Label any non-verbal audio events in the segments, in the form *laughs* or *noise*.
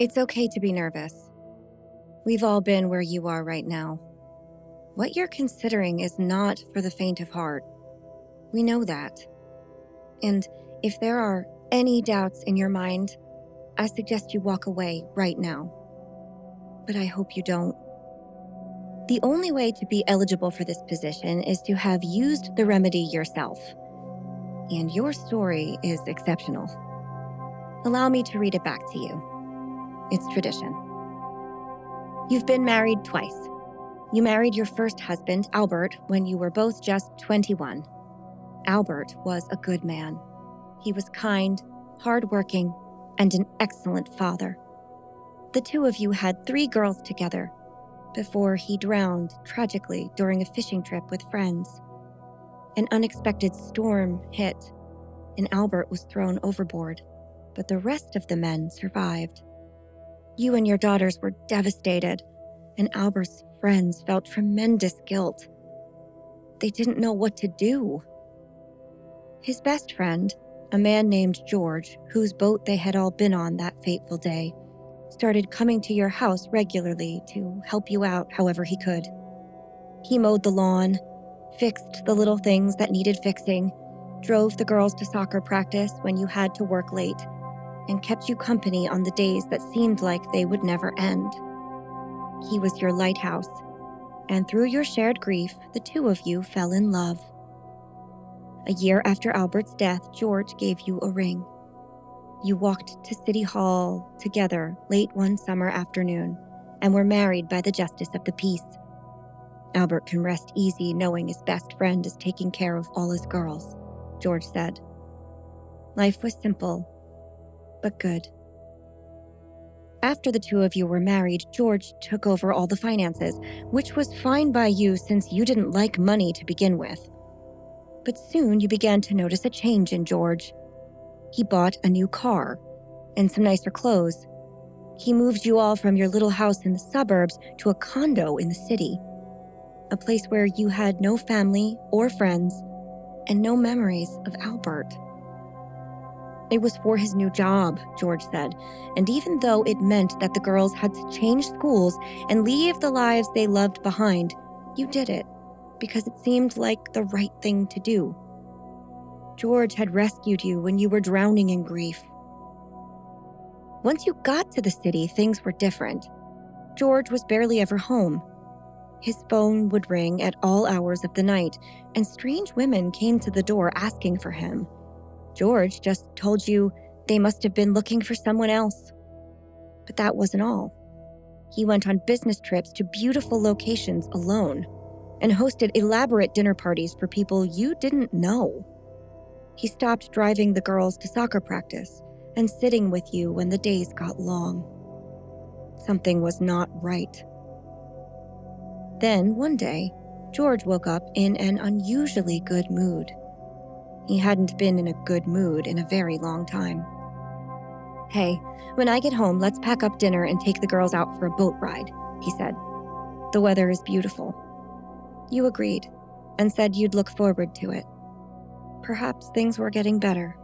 It's okay to be nervous. We've all been where you are right now. What you're considering is not for the faint of heart. We know that. And if there are any doubts in your mind, I suggest you walk away right now. But I hope you don't. The only way to be eligible for this position is to have used the remedy yourself. And your story is exceptional. Allow me to read it back to you. It's tradition. You've been married twice. You married your first husband, Albert, when you were both just 21. Albert was a good man. He was kind, hardworking, and an excellent father. The two of you had three girls together before he drowned tragically during a fishing trip with friends. An unexpected storm hit, and Albert was thrown overboard, but the rest of the men survived. You and your daughters were devastated, and Albert's friends felt tremendous guilt. They didn't know what to do. His best friend, a man named George, whose boat they had all been on that fateful day, started coming to your house regularly to help you out however he could. He mowed the lawn, fixed the little things that needed fixing, drove the girls to soccer practice when you had to work late, and kept you company on the days that seemed like they would never end. He was your lighthouse, and through your shared grief, the two of you fell in love. A year after Albert's death, George gave you a ring. You walked to City Hall together late one summer afternoon and were married by the Justice of the Peace. Albert can rest easy knowing his best friend is taking care of all his girls, George said. Life was simple, but good. After the two of you were married, George took over all the finances, which was fine by you since you didn't like money to begin with. But soon you began to notice a change in George. He bought a new car and some nicer clothes. He moved you all from your little house in the suburbs to a condo in the city, a place where you had no family or friends and no memories of Albert. It was for his new job, George said, and even though it meant that the girls had to change schools and leave the lives they loved behind, you did it because it seemed like the right thing to do. George had rescued you when you were drowning in grief. Once you got to the city, things were different. George was barely ever home. His phone would ring at all hours of the night, and strange women came to the door asking for him. George just told you they must have been looking for someone else. But that wasn't all. He went on business trips to beautiful locations alone and hosted elaborate dinner parties for people you didn't know. He stopped driving the girls to soccer practice and sitting with you when the days got long. Something was not right. Then, one day, George woke up in an unusually good mood. He hadn't been in a good mood in a very long time. Hey, when I get home, let's pack up dinner and take the girls out for a boat ride, he said. The weather is beautiful. You agreed and said you'd look forward to it. Perhaps things were getting better.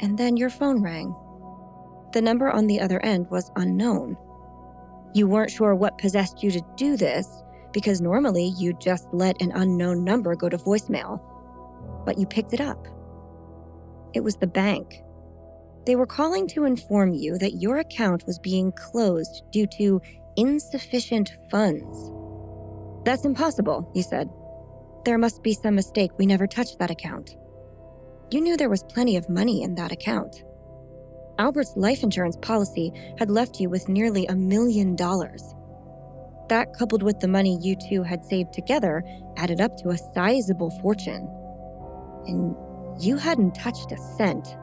And then your phone rang. The number on the other end was unknown. You weren't sure what possessed you to do this because normally you'd just let an unknown number go to voicemail. But you picked it up. It was the bank. They were calling to inform you that your account was being closed due to insufficient funds. That's impossible, you said. There must be some mistake. We never touched that account. You knew there was plenty of money in that account. Albert's life insurance policy had left you with nearly a million dollars. That, coupled with the money you two had saved together, added up to a sizable fortune. And you hadn't touched a cent.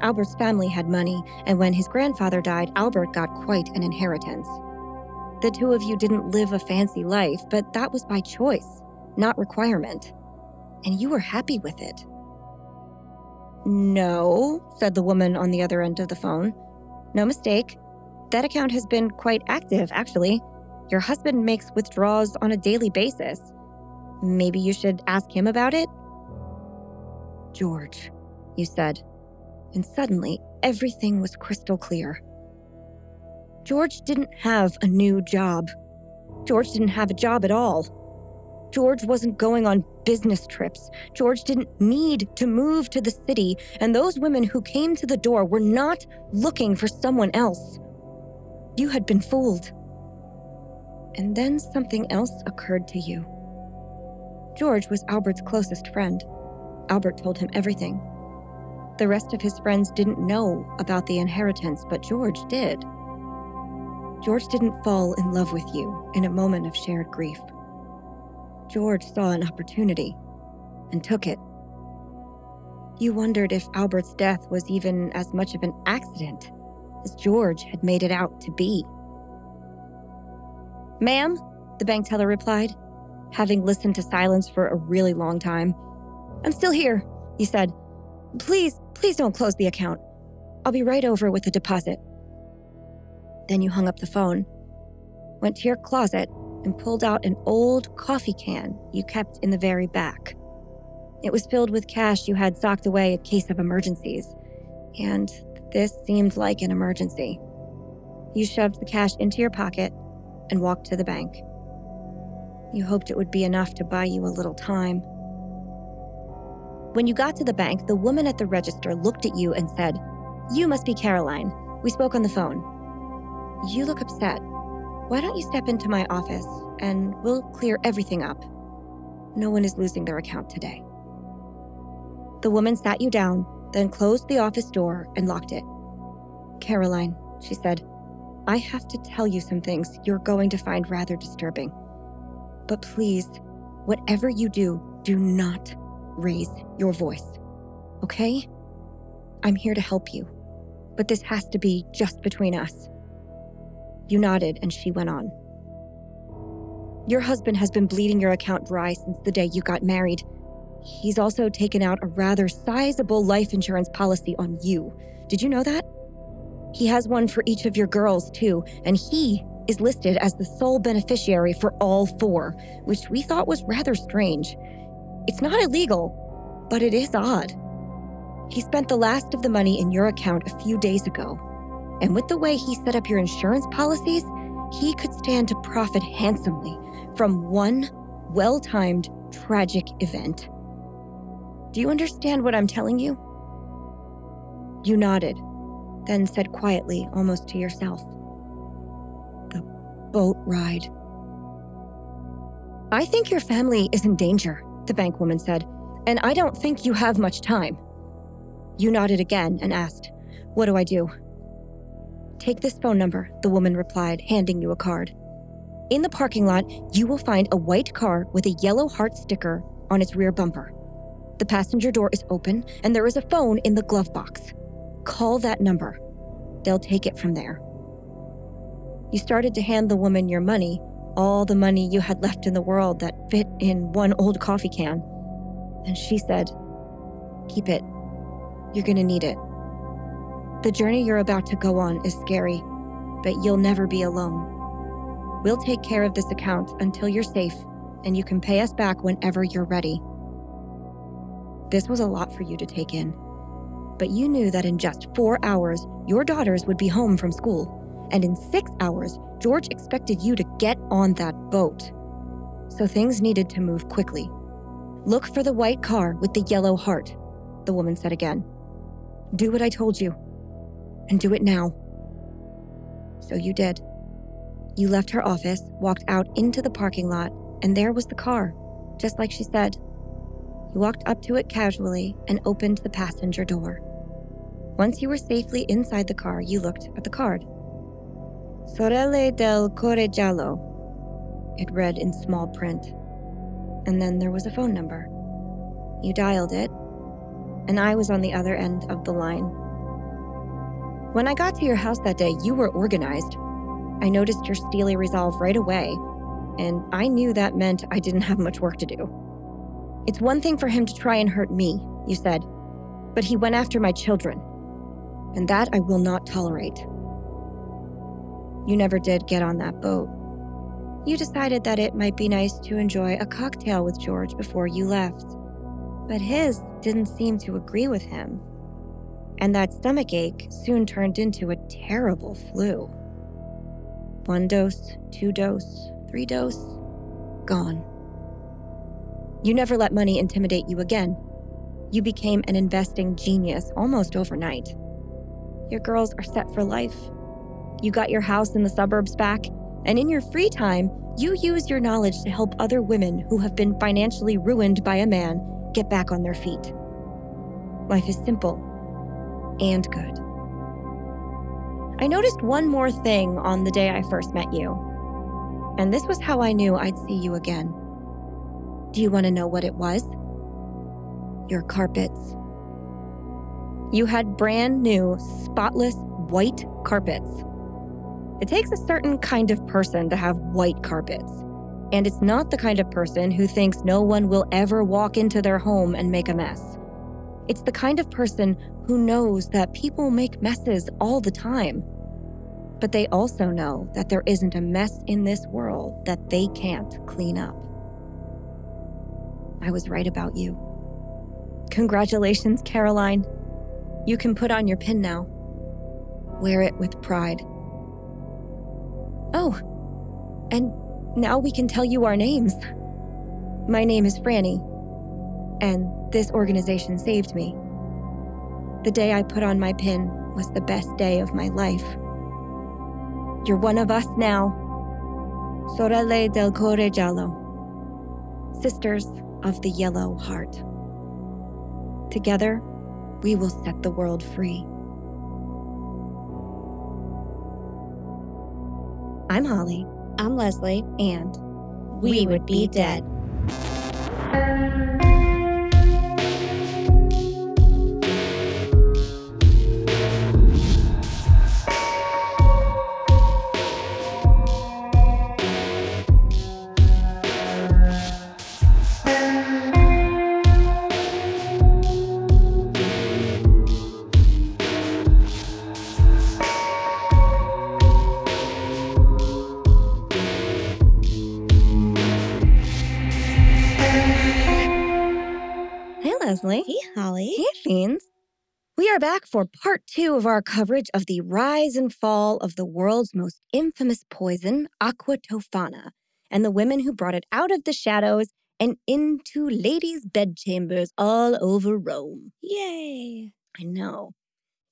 Albert's family had money, and when his grandfather died, Albert got quite an inheritance. The two of you didn't live a fancy life, but that was by choice, not requirement. And you were happy with it. No, said the woman on the other end of the phone. No mistake. That account has been quite active, actually. Your husband makes withdrawals on a daily basis. Maybe you should ask him about it? George, you said. And suddenly, everything was crystal clear. George didn't have a new job. George didn't have a job at all. George wasn't going on business trips. George didn't need to move to the city, and those women who came to the door were not looking for someone else. You had been fooled. And then something else occurred to you. George was Albert's closest friend. Albert told him everything. The rest of his friends didn't know about the inheritance, but George did. George didn't fall in love with you in a moment of shared grief. George saw an opportunity and took it. You wondered if Albert's death was even as much of an accident as George had made it out to be. Ma'am, the bank teller replied, having listened to silence for a really long time. I'm still here, he said. Please, please don't close the account. I'll be right over with the deposit. Then you hung up the phone, went to your closet, and pulled out an old coffee can you kept in the very back. It was filled with cash you had socked away in case of emergencies, and this seemed like an emergency. You shoved the cash into your pocket and walked to the bank. You hoped it would be enough to buy you a little time. When you got to the bank, the woman at the register looked at you and said, You must be Caroline. We spoke on the phone. You look upset. Why don't you step into my office and we'll clear everything up? No one is losing their account today. The woman sat you down, then closed the office door and locked it. Caroline, she said, I have to tell you some things you're going to find rather disturbing. But please, whatever you do, do not raise your voice. Okay? I'm here to help you, but this has to be just between us. You nodded, and she went on. Your husband has been bleeding your account dry since the day you got married. He's also taken out a rather sizable life insurance policy on you. Did you know that? He has one for each of your girls, too, and he is listed as the sole beneficiary for all four, which we thought was rather strange. It's not illegal, but it is odd. He spent the last of the money in your account a few days ago, and with the way he set up your insurance policies, he could stand to profit handsomely from one well timed tragic event. Do you understand what I'm telling you? You nodded, then said quietly, almost to yourself, The boat ride. I think your family is in danger, the bank woman said, and I don't think you have much time. You nodded again and asked, What do I do? Take this phone number, the woman replied, handing you a card. In the parking lot, you will find a white car with a yellow heart sticker on its rear bumper. The passenger door is open, and there is a phone in the glove box. Call that number. They'll take it from there. You started to hand the woman your money, all the money you had left in the world that fit in one old coffee can. And she said, Keep it. You're going to need it. The journey you're about to go on is scary, but you'll never be alone. We'll take care of this account until you're safe, and you can pay us back whenever you're ready. This was a lot for you to take in, but you knew that in just four hours, your daughters would be home from school, and in six hours, George expected you to get on that boat. So things needed to move quickly. Look for the white car with the yellow heart, the woman said again. Do what I told you and do it now. So you did. You left her office, walked out into the parking lot, and there was the car, just like she said. You walked up to it casually and opened the passenger door. Once you were safely inside the car, you looked at the card. Sorelle del Cuore Giallo. It read in small print. And then there was a phone number. You dialed it, and I was on the other end of the line. When I got to your house that day, you were organized. I noticed your steely resolve right away, and I knew that meant I didn't have much work to do. It's one thing for him to try and hurt me, you said, but he went after my children, and that I will not tolerate. You never did get on that boat. You decided that it might be nice to enjoy a cocktail with George before you left, but his didn't seem to agree with him and that stomach ache soon turned into a terrible flu. One dose, two dose, three dose, gone. You never let money intimidate you again. You became an investing genius almost overnight. Your girls are set for life. You got your house in the suburbs back, and in your free time, you use your knowledge to help other women who have been financially ruined by a man get back on their feet. Life is simple and good. I noticed one more thing on the day I first met you, and this was how I knew I'd see you again. Do you want to know what it was? Your carpets. You had brand new, spotless, white carpets. It takes a certain kind of person to have white carpets. And it's not the kind of person who thinks no one will ever walk into their home and make a mess. It's the kind of person who knows that people make messes all the time. But they also know that there isn't a mess in this world that they can't clean up. I was right about you. Congratulations, Caroline. You can put on your pin now. Wear it with pride. Oh, and now we can tell you our names. My name is Franny, and this organization saved me. The day I put on my pin was the best day of my life. You're one of us now. Sorelle del Cuore Giallo. Sisters of the Yellow Heart. Together, we will set the world free. I'm Holly, I'm Leslie. and We, would be dead. Hey, Holly. Hey, Fiends. We are back for part two of our coverage of the rise and fall of the world's most infamous poison, Aqua Tofana, and the women who brought it out of the shadows and into ladies' bedchambers all over Rome. Yay. I know.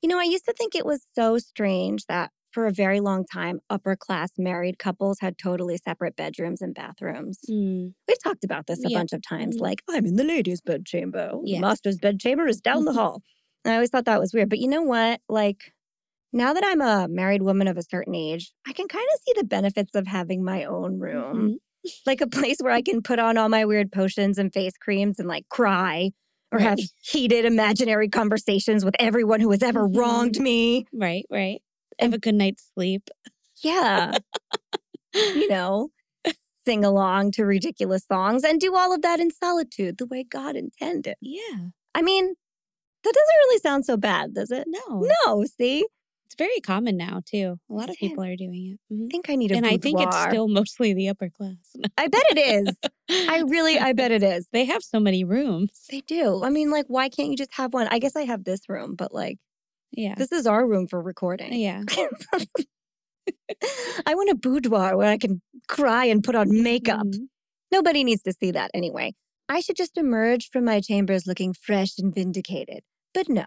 You know, I used to think it was so strange that for a very long time, upper class married couples had totally separate bedrooms and bathrooms. Mm, We've talked about this a Yeah. bunch of times, Mhm. like, I'm in the ladies' bedchamber. The master's bedchamber is down the *laughs* hall. And I always thought that was weird. But you know what? Like, now that I'm a married woman of a certain age, I can kind of see the benefits of having my own room. mhm. Like a place where I can put on all my weird potions and face creams and like cry or Right. have heated imaginary conversations with everyone who has ever wronged *laughs* me. Right, right. Have a good night's sleep. Yeah. you know, *laughs* sing along to ridiculous songs and do all of that in solitude the way God intended. Yeah. I mean, that doesn't really sound so bad, does it? No. No, see? It's very common now, too. A lot of people are doing it. Mhm. I think I need a And I think it's still mostly the upper class. *laughs* I bet it is. I really, I bet it is. They have so many rooms. They do. I mean, like, why can't you just have one? I guess I have this room, but like, Yeah. this is our room for recording. Yeah. *laughs* I want a boudoir where I can cry and put on makeup. Mhm. Nobody needs to see that anyway. I should just emerge from my chambers looking fresh and vindicated. But no,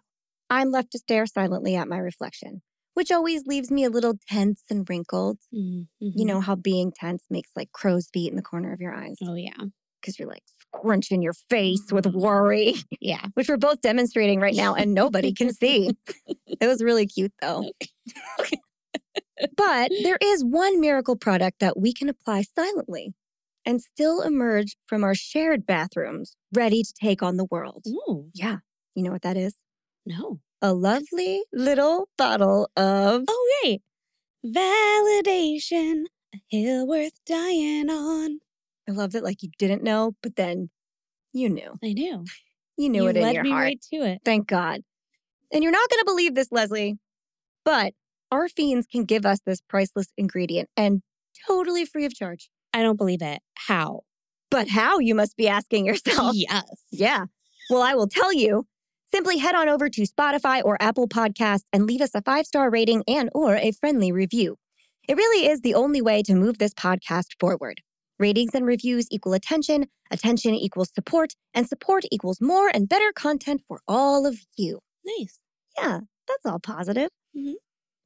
I'm left to stare silently at my reflection, which always leaves me a little tense and wrinkled. Mhm. You know how being tense makes like crow's feet in the corner of your eyes Oh, yeah. because you're like scrunching your face with mm-hmm. worry, *laughs* Yeah. which we're both demonstrating right now and nobody can *laughs* see. It was really cute though. but there is one miracle product that we can apply silently and still emerge from our shared bathrooms ready to take on the world. Ooh. Yeah. You know what that is? No. A lovely little bottle of Oh, right. Validation. A hill worth dying on. I love that like you didn't know, but then you knew. I knew. You knew you it in led your me heart. right to it. Thank God. And you're not going to believe this, Leslie, but our fiends can give us this priceless ingredient and totally free of charge. I don't believe it. How? But how, you must be asking yourself. Yes. yeah. Well, I will tell you. Simply head on over to Spotify or Apple Podcasts and leave us a five-star rating and or a friendly review. It really is the only way to move this podcast forward. Ratings and reviews equal attention, attention equals support, and support equals more and better content for all of you. Nice. Yeah, that's all positive. Mhm.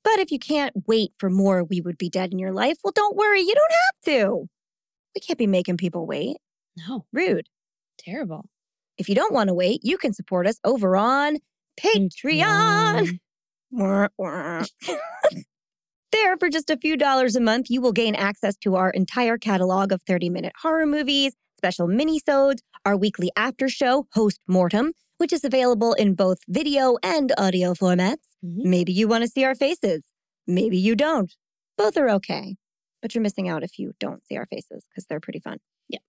But if you can't wait for more We Would Be Dead in your life, well, don't worry, you don't have to. We can't be making people wait. No, Rude. terrible. If you don't want to wait, you can support us over on Patreon. *laughs* Wah. *laughs* there, for just a few dollars a month, you will gain access to our entire catalog of 30 minute horror movies, special minisodes, our weekly after show, Host Mortem, which is available in both video and audio formats. Mhm. Maybe you want to see our faces. Maybe you don't. Both are okay. But you're missing out if you don't see our faces because they're pretty fun. Yeah.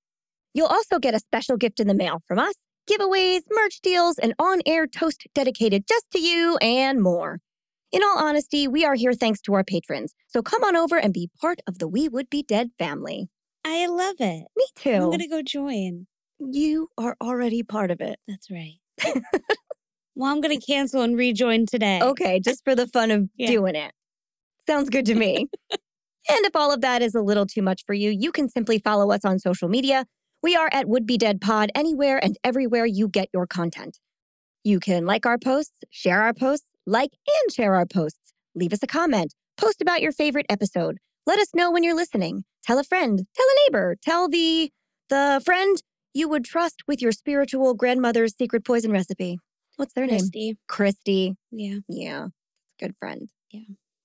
You'll also get a special gift in the mail from us giveaways, merch deals, an on air toast dedicated just to you, and more. In all honesty, we are here thanks to our patrons. So come on over and be part of the We Would Be Dead family. I love it. Me too. I'm going to go join. You are already part of it. That's right. *laughs* well, I'm going to cancel and rejoin today. Okay, just for the fun of Yeah. doing it. Sounds good to me. *laughs* and if all of that is a little too much for you, you can simply follow us on social media. We are at Would Be Dead Pod anywhere and everywhere you get your content. You can like our posts, share our posts, like and share our posts, leave us a comment, post about your favorite episode. Let us know when you're listening. Tell a friend, tell a neighbor, tell the the friend you would trust with your spiritual grandmother's secret poison recipe. What's their name? Christy. Christy. Yeah. Yeah, good friend. Yeah.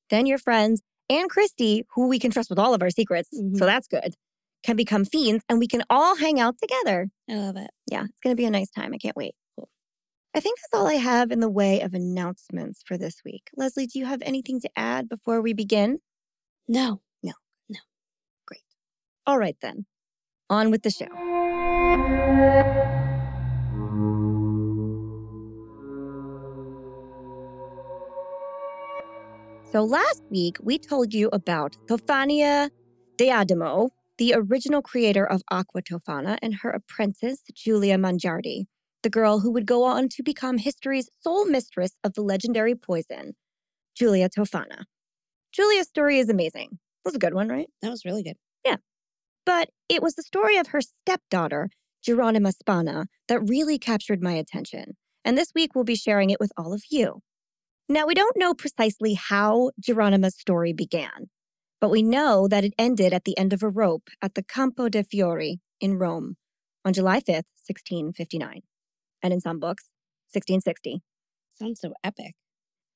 Then your friends and Christy, who we can trust with all of our secrets, Mhm. so that's good, can become fiends and we can all hang out together. I love it. Yeah, it's going to be a nice time. I can't wait. I think that's all I have in the way of announcements for this week. Leslie, do you have anything to add before we begin? No. No. No. Great. All right, then. On with the show. So last week, we told you about Tofania d'Adamo, the original creator of Aqua Tofana, and her apprentice, Julia Mangiardi, the girl who would go on to become history's sole mistress of the legendary poison, Julia Tofana. Julia's story is amazing. Was a good one, right? That was really good. Yeah. But it was the story of her stepdaughter, Gironima Spana, that really captured my attention. And this week we'll be sharing it with all of you. Now, we don't know precisely how Gironima's story began, but we know that it ended at the end of a rope at the Campo de Fiori in Rome on July 5th, 1659. And in some books, 1660 Sounds so epic.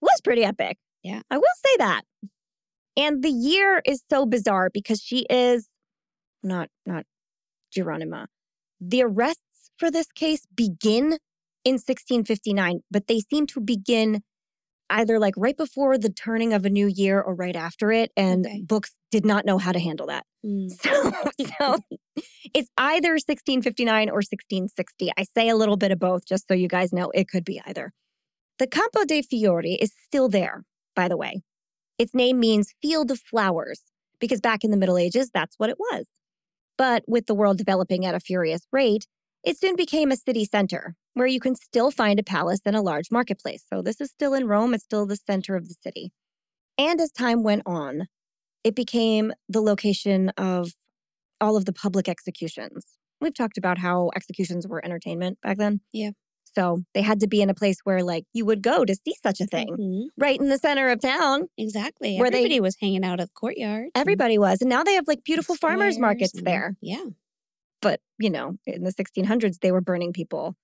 was pretty epic. Yeah. I will say that. And the year is so bizarre because she is not not Gironima. The arrests for this case begin in 1659, but they seem to begin either like right before the turning of a new year or right after it and Okay. books did not know how to handle that. *laughs* Mm. So, so it's either 1659 or 1660. I say a little bit of both just so you guys know it could be either. The Campo dei Fiori is still there, by the way. Its name means field of flowers because back in the Middle Ages, that's what it was. But with the world developing at a furious rate, it soon became a city center where you can still find a palace and a large marketplace. So this is still in Rome, it's still the center of the city. And as time went on, it became the location of all of the public executions. We've talked about how executions were entertainment back then. Yeah. So they had to be in a place where like you would go to see such a thing, Mhm. right in the center of town. Exactly. Where they- Everybody was hanging out at the courtyard. Everybody was. And now they have like beautiful farmers markets and- there. Yeah. But, you know, in the 1600s, they were burning people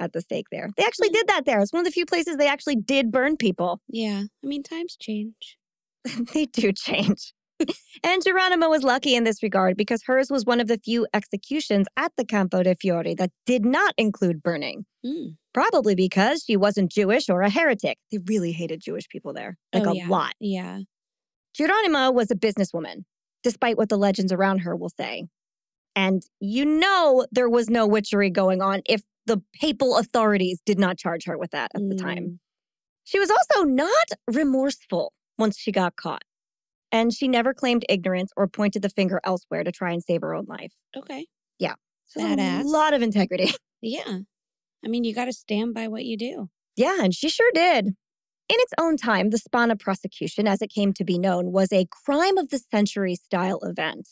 at the stake there. They actually did that there. It's one of the few places they actually did burn people. Yeah. I mean, times change. *laughs* they do change. *laughs* and Geronimo was lucky in this regard because hers was one of the few executions at the Campo de Fiori that did not include burning. Mm. Probably because she wasn't Jewish or a heretic. They really hated Jewish people there, like Oh, a yeah. lot. Yeah. Gironima was a businesswoman, despite what the legends around her will say. And you know there was no witchery going on if the papal authorities did not charge her with that at the time. Mm. She was also not remorseful once she got caught. And she never claimed ignorance or pointed the finger elsewhere to try and save her own life. Okay. Yeah. Badass. A lot of integrity. *laughs* Yeah. I mean, you got to stand by what you do. yeah, and she sure did. In its own time, the Spana prosecution, as it came to be known, was a crime of the century style event.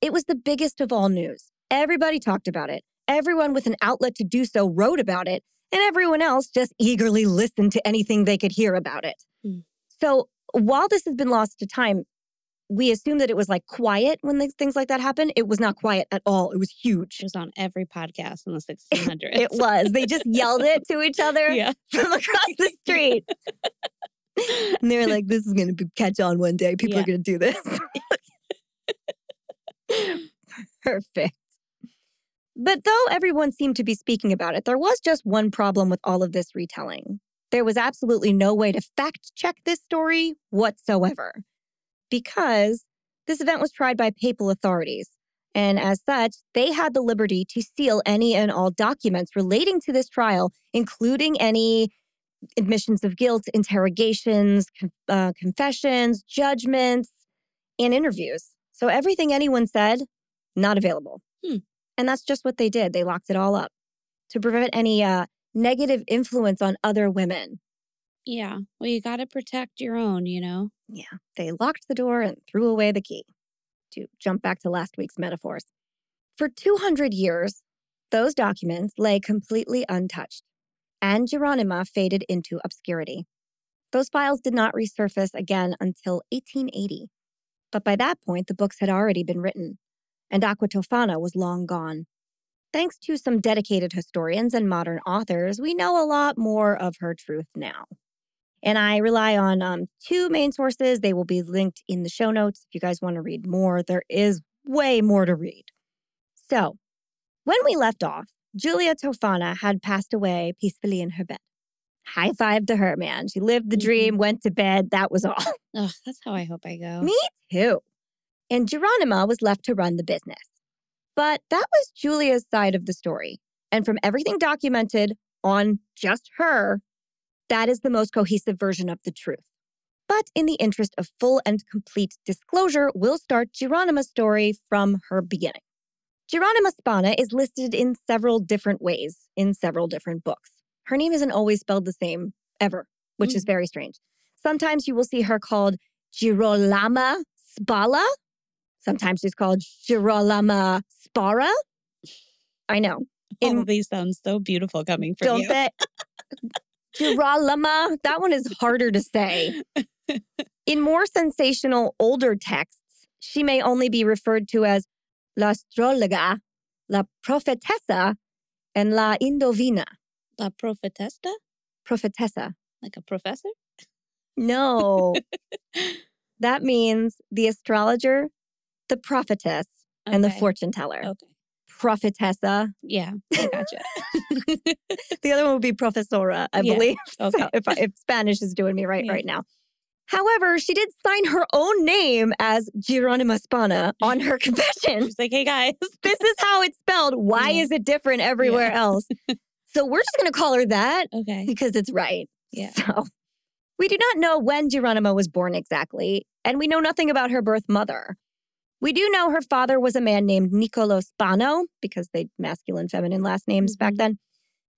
It was the biggest of all news. Everybody talked about it. Everyone with an outlet to do so wrote about it, and everyone else just eagerly listened to anything they could hear about it. Hmm. So while this has been lost to time, we assume that it was like quiet when things- things like that happen. It was not quiet at all. It was huge. It was on every podcast in the *laughs* 1600s. It was. They just yelled it to each other *laughs* yeah. from across the street. *laughs* And they were like, this is going to catch on one day. People Yeah. are going to do this. Perfect. But though everyone seemed to be speaking about it, there was just one problem with all of this retelling. There was absolutely no way to fact check this story whatsoever because this event was tried by papal authorities. And as such, they had the liberty to seal any and all documents relating to this trial, including any admissions of guilt, interrogations, uh, confessions, judgments, and interviews. So everything anyone said, not available. Hmm. And that's just what they did. They locked it all up to prevent any uh, negative influence on other women. Yeah. Well, you got to protect your own, you know? Yeah, they locked the door and threw away the key. To jump back to last week's metaphors. For 200 years, those documents lay completely untouched, and Gironima faded into obscurity. Those files did not resurface again until 1880. But by that point, the books had already been written, and Aqua Tofana was long gone. Thanks to some dedicated historians and modern authors, we know a lot more of her truth now. And I rely on um, two main sources. They will be linked in the show notes if you guys want to read more. There is way more to read. So, when we left off, Julia Tofana had passed away peacefully in her bed. High five to her, man. She lived the dream, went to bed. That was all. Ugh, that's how I hope I go. Me too. And Gironima was left to run the business. But that was Julia's side of the story. And from everything documented on just her, that is the most cohesive version of the truth. But in the interest of full and complete disclosure, we'll start Gironima's story from her beginning. Gironima Spana is listed in several different ways in several different books. Her name isn't always spelled the same, ever, which is mm. very strange. Sometimes you will see her called Girolama Spala. Sometimes she's called Girolama Spara. I know. All In, these sounds so beautiful coming from don't you. they? *laughs* Girolama, that one is harder to say. *laughs* In more sensational older texts, she may only be referred to as La Astrologa, La Profetessa, and La Indovina. La profetessa? Profetessa. Like a professor? No, *laughs* that means the astrologer, the prophetess, and the fortune teller. Okay. Prophetessa. Yeah, I gotcha. *laughs* The other one would be profesora, I Yeah, believe. *laughs* okay. So if, I, if Spanish is doing me right Yeah. right now. However, she did sign her own name as Gironima Spana *laughs* on her confession. She's like, hey guys. this is how it's spelled. Why Yeah. is it different everywhere else? So we're just going to call her that Okay. because it's right. Yeah. So we do not know when Gironima was born exactly, and we know nothing about her birth mother. We do know her father was a man named Niccolo Spano because they masculine feminine last names back Mhm. then.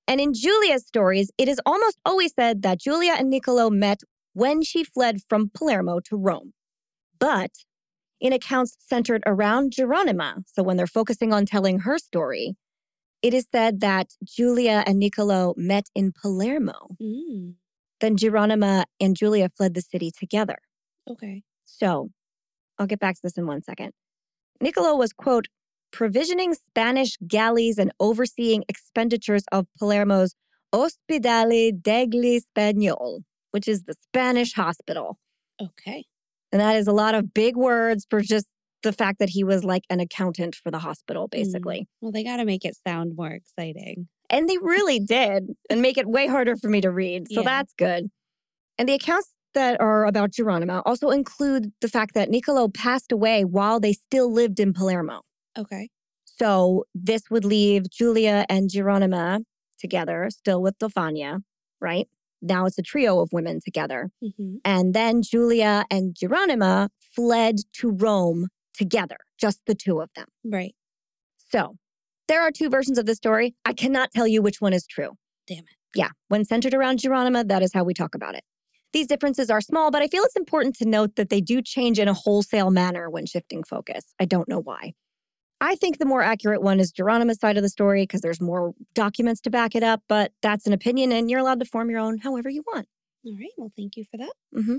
And in Julia's stories, it is almost always said that Julia and Niccolo met when she fled from Palermo to Rome. But in accounts centered around Gironima, so when they're focusing on telling her story, it is said that Julia and Niccolo met in Palermo. Mm, Then Gironima and Julia fled the city together. okay. So I'll get back to this in one second. Niccolo was, quote, provisioning Spanish galleys and overseeing expenditures of Palermo's Ospedale degli Spagnol, which is the Spanish hospital. Okay. And that is a lot of big words for just the fact that he was like an accountant for the hospital, hmm. basically. Well, they got to make it sound more exciting. And they really did and make it way harder for me to read. So Yeah. that's good. And the accounts that are about Gironima also include the fact that Niccolo passed away while they still lived in Palermo. Okay. So this would leave Julia and Gironima together, still with Delfania, right? Now it's a trio of women together. hmm And then Julia and Gironima fled to Rome together, just the two of them. Right. So there are two versions of the story. I cannot tell you which one is true. Damn it. Yeah, when centered around Gironima, that is how we talk about it. These differences are small, but I feel it's important to note that they do change in a wholesale manner when shifting focus. I don't know why. I think the more accurate one is Geronimo's side of the story because there's more documents to back it up, but that's an opinion and you're allowed to form your own however you want. All right. Well, thank you for that. hmm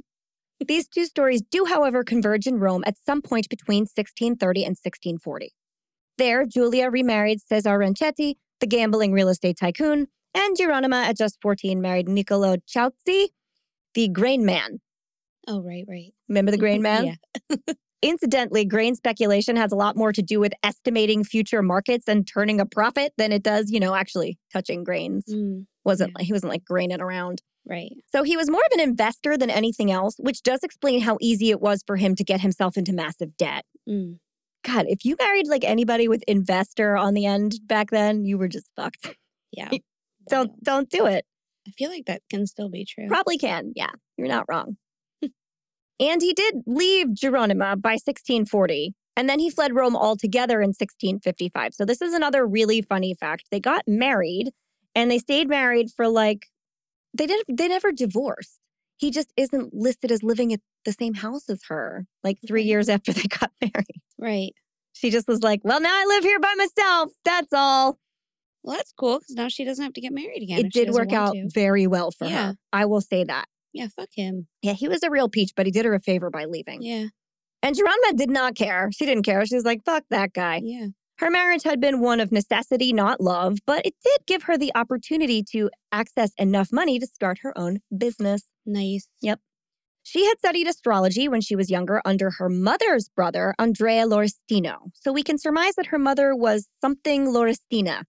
These two stories do, however, converge in Rome at some point between 1630 and 1640. There, Julia remarried Cesare Ranchetti, the gambling real estate tycoon, and Gironima, at just 14, married Niccolo Ciauzi, the grain man. Oh, right, right. Remember the grain *laughs* man? Yeah. *laughs* Incidentally, grain speculation has a lot more to do with estimating future markets and turning a profit than it does, you know, actually touching grains. Mm, Wasn't Yeah. like he wasn't like graining around. right. So he was more of an investor than anything else, which does explain how easy it was for him to get himself into massive debt. Mm, God, if you married like anybody with investor on the end back then, you were just fucked. yeah. *laughs* Don't don't do it. I feel like that can still be true. Probably can. Yeah, you're not wrong. *laughs* and he did leave Gironima by 1640, and then he fled Rome altogether in 1655. So this is another really funny fact. They got married, and they stayed married for like they didn't they never divorced. He just isn't listed as living at the same house as her. Like three years after they *laughs* got married, right. she just was like, "Well, now I live here by myself. That's all." Well, that's cool because now she doesn't have to get married again. it did work out to. very well for Yeah. her. I will say that. Yeah, fuck him. Yeah, he was a real peach, but he did her a favor by leaving. Yeah, And Gironima did not care. She didn't care. She was like, fuck that guy. yeah. Her marriage had been one of necessity, not love, but it did give her the opportunity to access enough money to start her own business. Nice. Yep. She had studied astrology when she was younger under her mother's brother, Andrea Lorestino. So we can surmise that her mother was something Lorestina.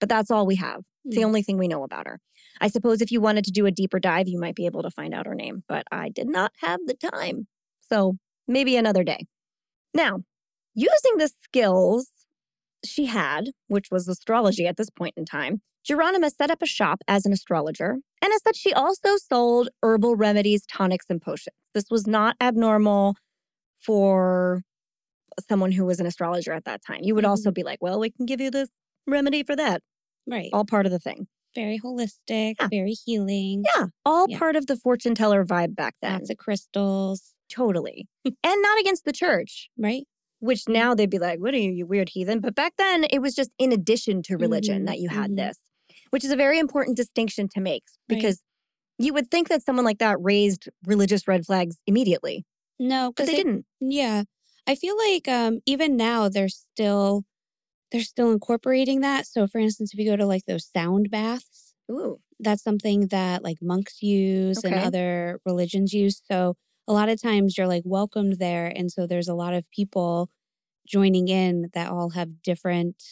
But that's all we have. It's the Mm. only thing we know about her. I suppose if you wanted to do a deeper dive, you might be able to find out her name, but I did not have the time. So maybe another day. Now, using the skills she had, which was astrology at this point in time, Gironima set up a shop as an astrologer. And as such, she also sold herbal remedies, tonics, and potions. This was not abnormal for someone who was an astrologer at that time. You would also be like, well, we can give you this remedy for that. Right. All part of the thing. very holistic, Yeah. very healing. Yeah, all Yeah. part of the fortune teller vibe back then. Lots of crystals. totally. and not against the church, Right. which now they'd be like, what are you, you weird heathen? But back then, it was just in addition to religion Mhm, that you had mhm. this, which is a very important distinction to make Right. because you would think that someone like that raised religious red flags immediately, No, but because they didn't. Yeah. I feel like um even now they're still they're still incorporating that. So for instance, if you go to like those sound baths, Ooh, that's something that like monks use and other religions use. So a lot of times you're like welcomed there and so there's a lot of people joining in that all have different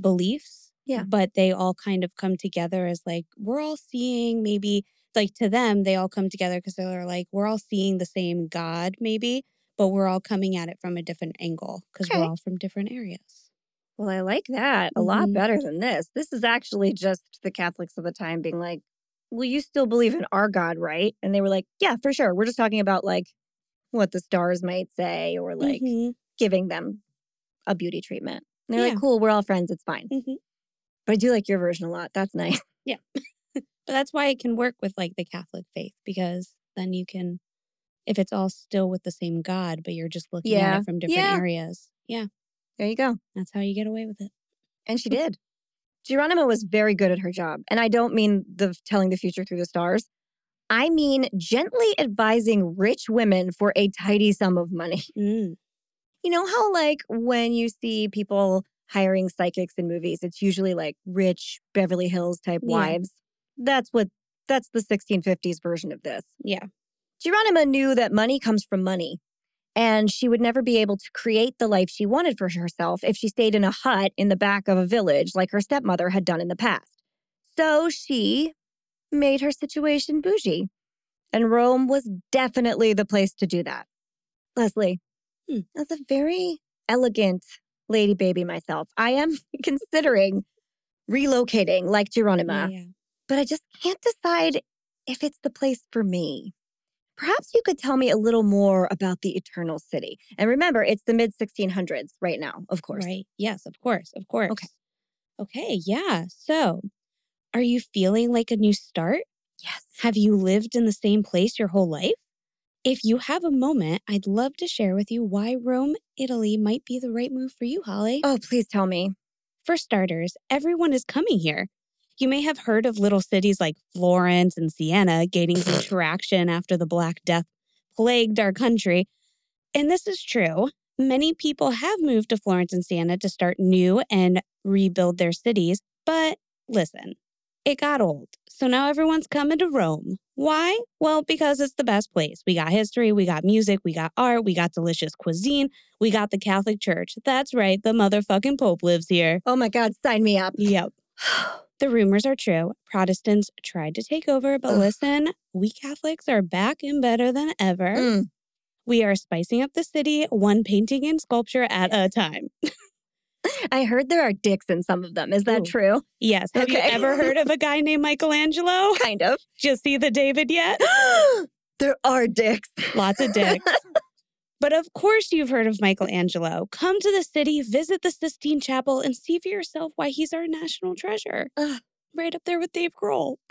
beliefs. Yeah. But they all kind of come together as like we're all seeing maybe like to them they all come together because they're like we're all seeing the same god maybe but we're all coming at it from a different angle because Okay. we're all from different areas well, I like that a lot Mhm. better than this. This is actually just the Catholics of the time being like, well, you still believe in our God, right? And they were like, yeah, for sure. We're just talking about like what the stars might say or like Mhm, giving them a beauty treatment. And they're Yeah. like, cool, we're all friends. It's fine. mhm. But I do like your version a lot. That's nice. Yeah. *laughs* But that's why it can work with like the catholic faith because then you can if it's all still with the same god but you're just looking at Yeah. it from different Yeah. areas yeah There you go. that's how you get away with it And she did. Gironima was very good at her job. And I don't mean the telling the future through the stars. I mean gently advising rich women for a tidy sum of money. *laughs* Mm, You know how, like, when you see people hiring psychics in movies, it's usually like rich Beverly Hills type Yeah. wives? That's what, that's the 1650s version of this. yeah Gironima knew that money comes from money, and she would never be able to create the life she wanted for herself if she stayed in a hut in the back of a village like her stepmother had done in the past. So she made her situation bougie, and Rome was definitely the place to do that. Leslie, Hmm. as a very elegant lady baby myself, I am *laughs* considering relocating like Gironima yeah, yeah. but I just can't decide if it's the place for me. Perhaps you could tell me a little more about the Eternal City. And remember, it's the mid 1600s right now, of course. right yes of course of course okay Okay. yeah so are you feeling like a new start Yes. Have you lived in the same place your whole life? If you have a moment, I'd love to share with you why Rome, Italy might be the right move for you, Holly. Oh, please tell me. For starters, everyone is coming here. You may have heard of little cities like Florence and Siena gaining *laughs* some traction after the Black Death plagued our country. And this is true. Many people have moved to Florence and Siena to start new and rebuild their cities. But listen, it got old. So now everyone's coming to Rome. Why? Well, because it's the best place. We got history, we got music, we got art, we got delicious cuisine, we got the Catholic Church. That's right, the motherfucking Pope lives here. Oh my God, sign me up. Yep. *gasps* *sighs* The rumors are true. Protestants tried to take over, but Ugh. listen, we Catholics are back and better than ever. Mm. We are spicing up the city one painting and sculpture at a time. *laughs* I heard there are dicks in some of them. Is that Ooh. true? Yes. Have you ever heard of a guy named Michelangelo? *laughs* Kind of. You see the David yet? *gasps* there are dicks. Lots of *laughs* dicks. But of course, you've heard of Michelangelo. Come to the city, visit the Sistine Chapel, and see for yourself why he's our national treasure. Ugh. Right up there with Dave Grohl *laughs*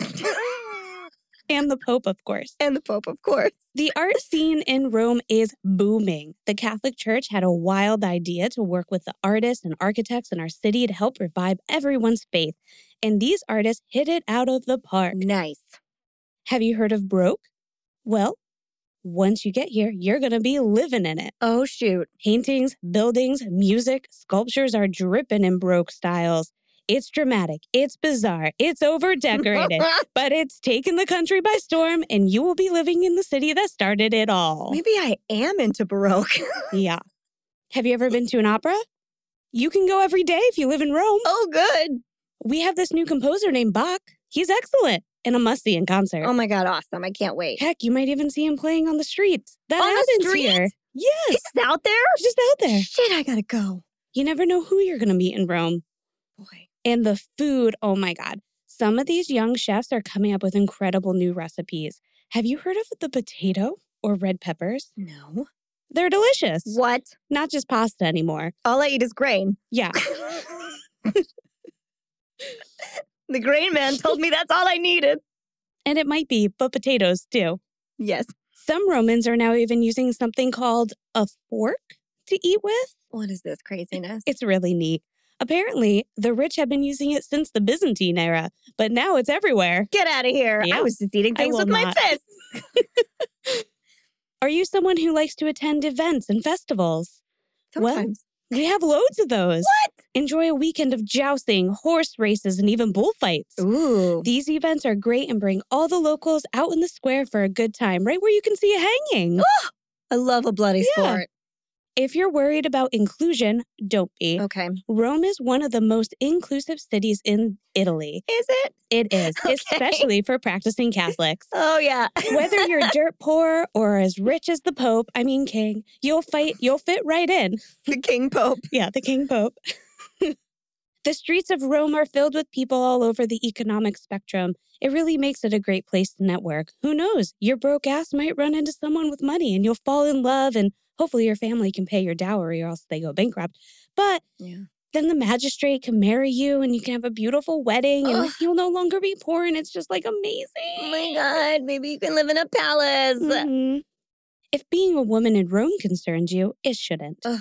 and the Pope, of course. and the Pope, of course. The art scene in Rome is booming. The Catholic Church had a wild idea to work with the artists and architects in our city to help revive everyone's faith. And these artists hit it out of the park. Nice. Have you heard of Baroque? Well, once you get here, you're going to be living in it. Oh, shoot. Paintings, buildings, music, sculptures are dripping in Baroque styles. It's dramatic, it's bizarre, it's over decorated, *laughs* but it's taken the country by storm, and you will be living in the city that started it all. Maybe I am into Baroque. *laughs* Yeah. Have you ever been to an opera? You can go every day if you live in Rome. oh, good. We have this new composer named Bach. He's excellent and a musty in concert. Oh my God, awesome. I can't wait. Heck, you might even see him playing on the streets. That On the street? here. Yes, He's out there? he's just out there. Shit, I gotta go. You never know who you're to meet in Rome. Boy. And the food, oh my God. Some of these young chefs are coming up with incredible new recipes. Have you heard of the potato or red peppers? No. They're delicious. What? Not just pasta anymore. All I eat is grain. Yeah. *laughs* *laughs* the grain man *laughs* told me that's all I needed. And it might be, but potatoes too. Yes. Some Romans are now even using something called a fork to eat with. What is this craziness? It's really neat. Apparently, the rich have been using it since the Byzantine era, but now it's everywhere. Get out of here. I was just eating things with my not. fist. *laughs* *laughs* Are you someone who likes to attend events and festivals? Well, Sometimes. We have loads of those. What? Enjoy a weekend of jousting, horse races, and even bullfights. Ooh. These events are great and bring all the locals out in the square for a good time, right where you can see a hanging. *gasps* I love a bloody Yeah. sport. If you're worried about inclusion, don't be. Okay. Rome is one of the most inclusive cities in Italy. Is it? It is, *laughs* Okay. especially for practicing Catholics. *laughs* Oh, yeah. *laughs* Whether you're dirt poor or as rich as the Pope, I mean King, you'll fight, you'll fit right in. the King Pope. Yeah, the King Pope. The streets of Rome are filled with people all over the economic spectrum. It really makes it a great place to network. Who knows? Your broke ass might run into someone with money and you'll fall in love, and hopefully your family can pay your dowry or else they go bankrupt. But Yeah. then the magistrate can marry you and you can have a beautiful wedding and Ugh. you'll no longer be poor and it's just like amazing. Oh my God. Maybe you can live in a palace. Mhm. If being a woman in Rome concerns you, it shouldn't. Ugh.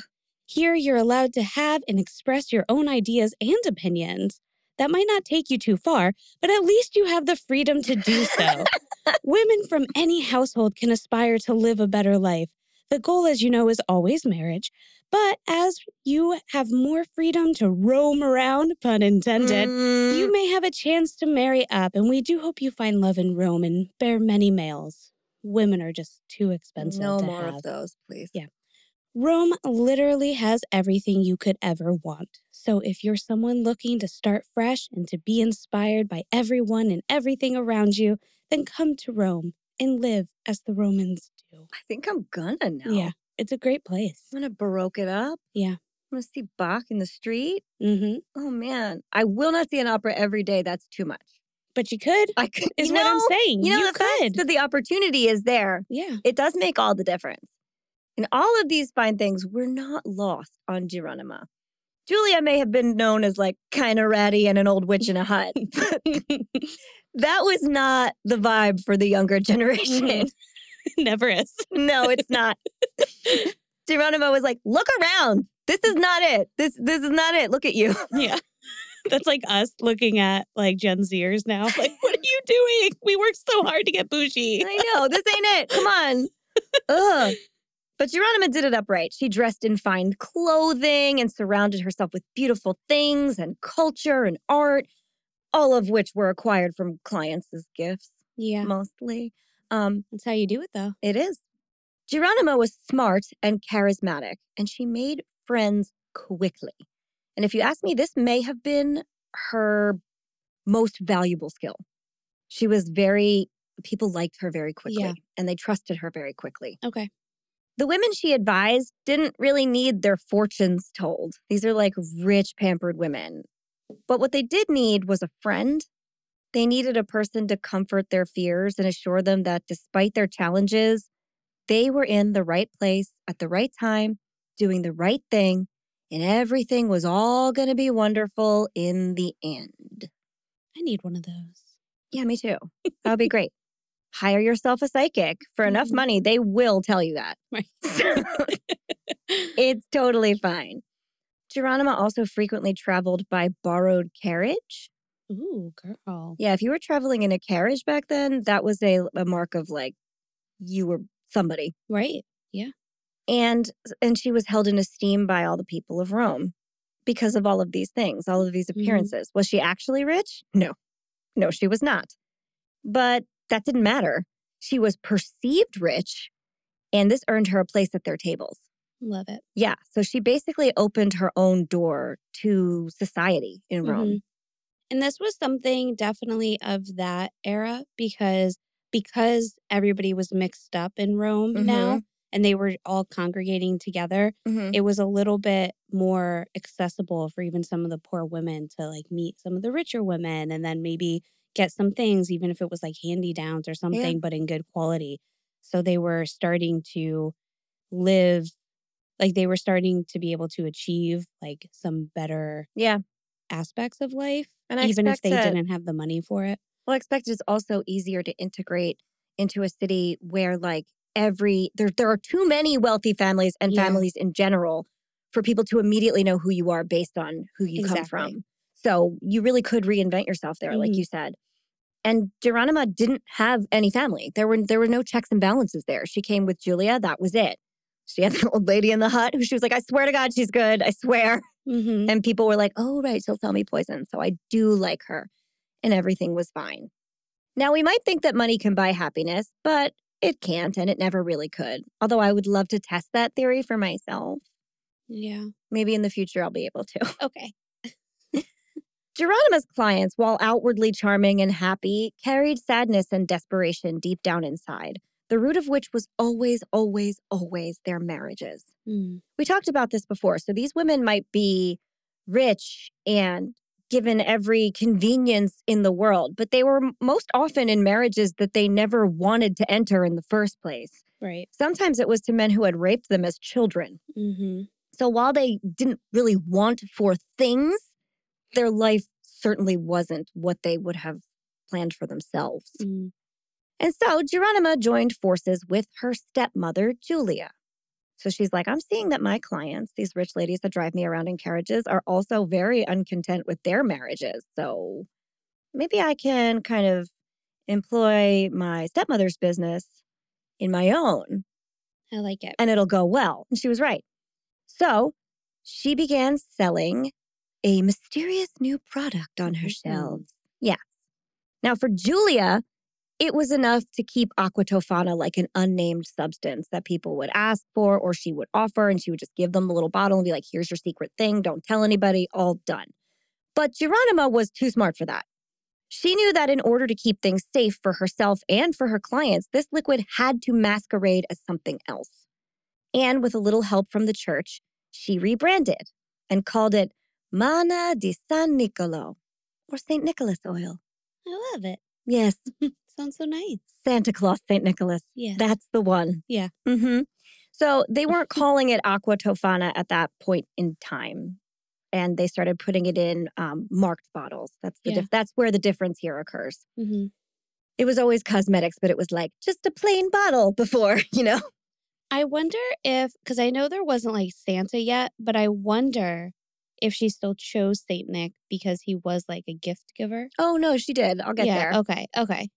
Here, you're allowed to have and express your own ideas and opinions. That might not take you too far, but at least you have the freedom to do so. *laughs* Women from any household can aspire to live a better life. The goal, as you know, is always marriage. But as you have more freedom to roam around, pun intended, Mm, you may have a chance to marry up, and we do hope you find love in Rome and bear many males. Women are just too expensive. no to more have. of those, please. Yeah. Rome literally has everything you could ever want. So if you're someone looking to start fresh and to be inspired by everyone and everything around you, then come to Rome and live as the Romans do. I think I'm gonna now. Yeah, it's a great place. I'm gonna baroque it up. Yeah. I'm gonna see Bach in the street. Mm-hmm. Oh man. I will not see an opera every day. That's too much. But you could, I could is you what I'm saying. You know, you the fact could. that the opportunity is there, yeah. it does make all the difference. And all of these fine things were not lost on Gironima. Julia may have been known as like kind of ratty and an old witch in a hut. *laughs* that was not the vibe for the younger generation. Mhm. *laughs* Never is. no, it's not. *laughs* Gironima was like, look around. This is not it. This this is not it. Look at you. Yeah. That's like us looking at like Gen Zers now. Like, what are you doing? We worked so hard to get bougie. I know. This ain't it. Come on. Ugh. But Gironima did it upright. She dressed in fine clothing and surrounded herself with beautiful things and culture and art, all of which were acquired from clients as gifts, Yeah. mostly. Um, That's how you do it though. it is. Gironima was smart and charismatic, and she made friends quickly. And if you ask me, this may have been her most valuable skill. She was very, people liked her very quickly, Yeah. and they trusted her very quickly. Okay. The women she advised didn't really need their fortunes told. These are like rich, pampered women. But what they did need was a friend. They needed a person to comfort their fears and assure them that despite their challenges, they were in the right place at the right time, doing the right thing, and everything was all going to be wonderful in the end. I need one of those. Yeah, me too. That would be great. Hire yourself a psychic for enough Mhm. money, they will tell you that. *laughs* Right. *laughs* it's totally fine. Gironima also frequently traveled by borrowed carriage. Ooh, girl. Yeah, if you were traveling in a carriage back then, that was a, a mark of like you were somebody. Right. Yeah. And and she was held in esteem by all the people of Rome because of all of these things, all of these Mhm. appearances. Was she actually rich? No. No, she was not. But that didn't matter. She was perceived rich, and this earned her a place at their tables. Love it. Yeah. So she basically opened her own door to society in Rome. Mhm. And this was something definitely of that era because because everybody was mixed up in Rome now and they were all congregating together, Mhm. it was a little bit more accessible for even some of the poor women to like meet some of the richer women and then maybe get some things, even if it was like handy downs or something, but in good quality. So they were starting to live, like they were starting to be able to achieve like some better Yeah. aspects of life, And I even if they that- didn't have the money for it. Well, I expect it's also easier to integrate into a city where like every there there are too many wealthy families and Yeah. families in general for people to immediately know who you are based on who you come from. So you really could reinvent yourself there, like Mhm. you said. And Gironima didn't have any family. There were there were no checks and balances there. She came with Julia. That was it. She had *laughs* the old lady in the hut who she was like, I swear to God, she's good. I swear. Mm-hmm. And people were like, oh, right, she'll sell me poison. So I do like her. And everything was fine. Now, we might think that money can buy happiness, but it can't, and it never really could. Although I would love to test that theory for myself. Yeah. Maybe in the future, I'll be able to. Okay. Gironima's clients, while outwardly charming and happy, carried sadness and desperation deep down inside, the root of which was always, always, always their marriages. Mm. we talked about this before. So these women might be rich and given every convenience in the world, but they were most often in marriages that they never wanted to enter in the first place. Right. Sometimes it was to men who had raped them as children. Mm-hmm. So while they didn't really want for things, their life certainly wasn't what they would have planned for themselves. Mm. And so Gironima joined forces with her stepmother, Julia. So she's like, I'm seeing that my clients, these rich ladies that drive me around in carriages, are also very uncontent with their marriages. So maybe I can kind of employ my stepmother's business in my own I like it. and it'll go well. And she was right. So she began selling a mysterious new product on her Mhm. shelves. Yes. Now, for Julia, it was enough to keep Aqua Tofana like an unnamed substance that people would ask for or she would offer, and she would just give them the little bottle and be like, here's your secret thing. Don't tell anybody. All done. But Gironima was too smart for that. She knew that in order to keep things safe for herself and for her clients, this liquid had to masquerade as something else. And with a little help from the church, she rebranded and called it Mana di San Nicolo or St. Nicholas oil. I love it. Yes, *laughs* Sounds so nice. Santa Claus St. Nicholas. Yeah. That's the one. Yeah. Mm-hmm. So they weren't *laughs* calling it Aqua Tofana at that point in time. and they started putting it in um, marked bottles. That's the Yeah. dif- that's where the difference here occurs. Mm-hmm. It was always cosmetics, but it was like just a plain bottle before, *laughs* you know. I wonder if, because I know there wasn't like Santa yet, but I wonder if she still chose Saint Nick because he was like a gift giver. Oh no, she did. I'll get yeah. there. Okay. Okay.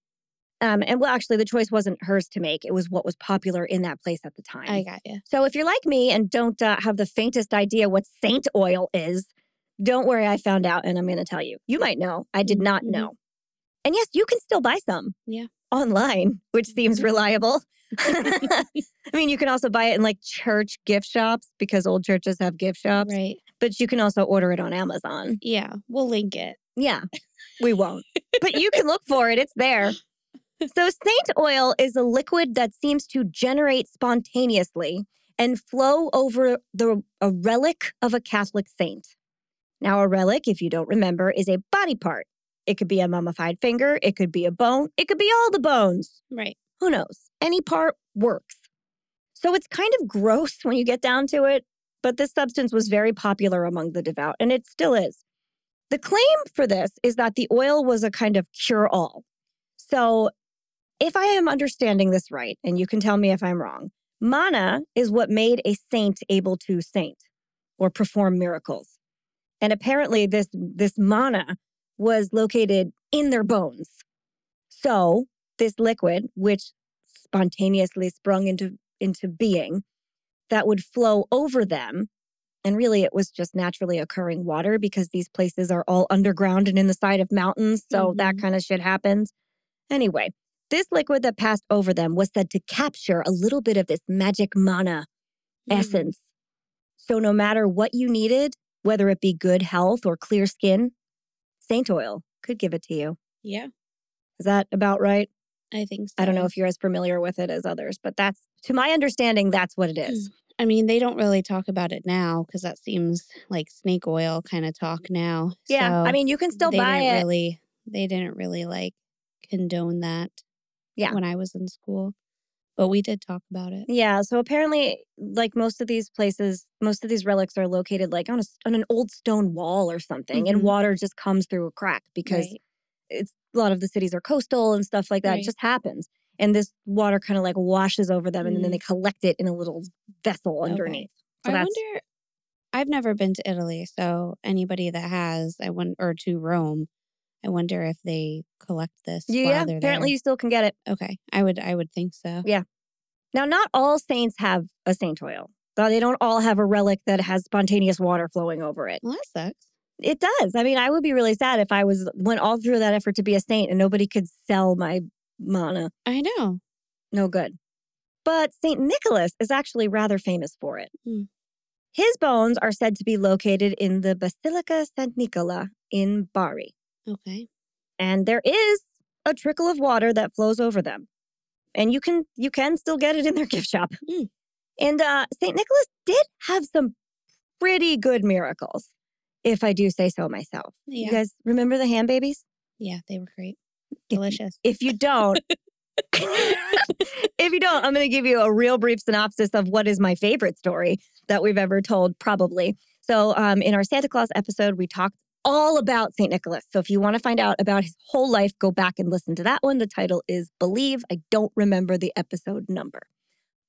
Um, and well, actually, the choice wasn't hers to make. It was what was popular in that place at the time. I got you. So if you're like me and don't uh, have the faintest idea what saint oil is, don't worry, I found out and I'm going to tell you. You might know. I did not Mhm. know. And yes, you can still buy some. Yeah. Online, which seems Mhm. reliable. *laughs* *laughs* I mean, you can also buy it in like church gift shops because old churches have gift shops, Right. But you can also order it on Amazon. Yeah. We'll link it. Yeah, we won't. but you *laughs* can look for it, it's there. So, saint oil is a liquid that seems to generate spontaneously and flow over the a relic of a Catholic saint. Now, a relic, if you don't remember, is a body part. It could be a mummified finger, it could be a bone, it could be all the bones. Right. Who knows? Any part works. So it's kind of gross when you get down to it, but this substance was very popular among the devout, and it still is. The claim for this is that the oil was a kind of cure all. So, if I am understanding this right, and you can tell me if I'm wrong, mana is what made a saint able to saint or perform miracles. And apparently, this, this mana was located in their bones. So, this liquid, which spontaneously sprung into, into being, that would flow over them. And really, it was just naturally occurring water because these places are all underground and in the side of mountains. So that Mhm. kind of shit happens. Anyway, this liquid that passed over them was said to capture a little bit of this magic mana Mhm. essence. So no matter what you needed, whether it be good health or clear skin, saint oil could give it to you. Yeah. Is that about right? I think so. I don't know if you're as familiar with it as others, but that's to my understanding, that's what it is. I mean, they don't really talk about it now because that seems like snake oil kind of talk now. Yeah. I mean, you can still buy it. really they didn't really like condone that Yeah. when I was in school. But we did talk about it. Yeah. So apparently, like most of these places, most of these relics are located like on, a, on an old stone wall or something, and Mhm. water just comes through a crack because Right. it's a lot of the cities are coastal and stuff like that. It just happens. And this water kind of like washes over them and then Mm. they collect it in a little vessel Okay. underneath. So I that's wonder I've never been to Italy, so anybody that has, I wonder or to Rome, I wonder if they collect this yeah, apparently there. you still can get it. Okay. I would I would think so. Yeah. Now, not all saints have a saint oil. They don't all have a relic that has spontaneous water flowing over it. Well, that sucks. It does. I mean, I would be really sad if I was went all through that effort to be a saint and nobody could sell my mana. I know. No good. But Saint Nicholas is actually rather famous for it. Hmm. His bones are said to be located in the Basilica Sant Nicola in Bari, Okay. and there is a trickle of water that flows over them, and you can you can still get it in their *laughs* gift shop. Hmm. And uh, Saint Nicholas did have some pretty good miracles, if I do say so myself. Yeah. You guys remember the ham babies? yeah, they were great. If- Delicious. If you don't, *laughs* if you don't, I'm going to give you a real brief synopsis of what is my favorite story that we've ever told, probably. So, um, in our Santa Claus episode, we talked all about St. Nicholas. So, if you want to find out about his whole life, go back and listen to that one. The title is Believe. I don't remember the episode number.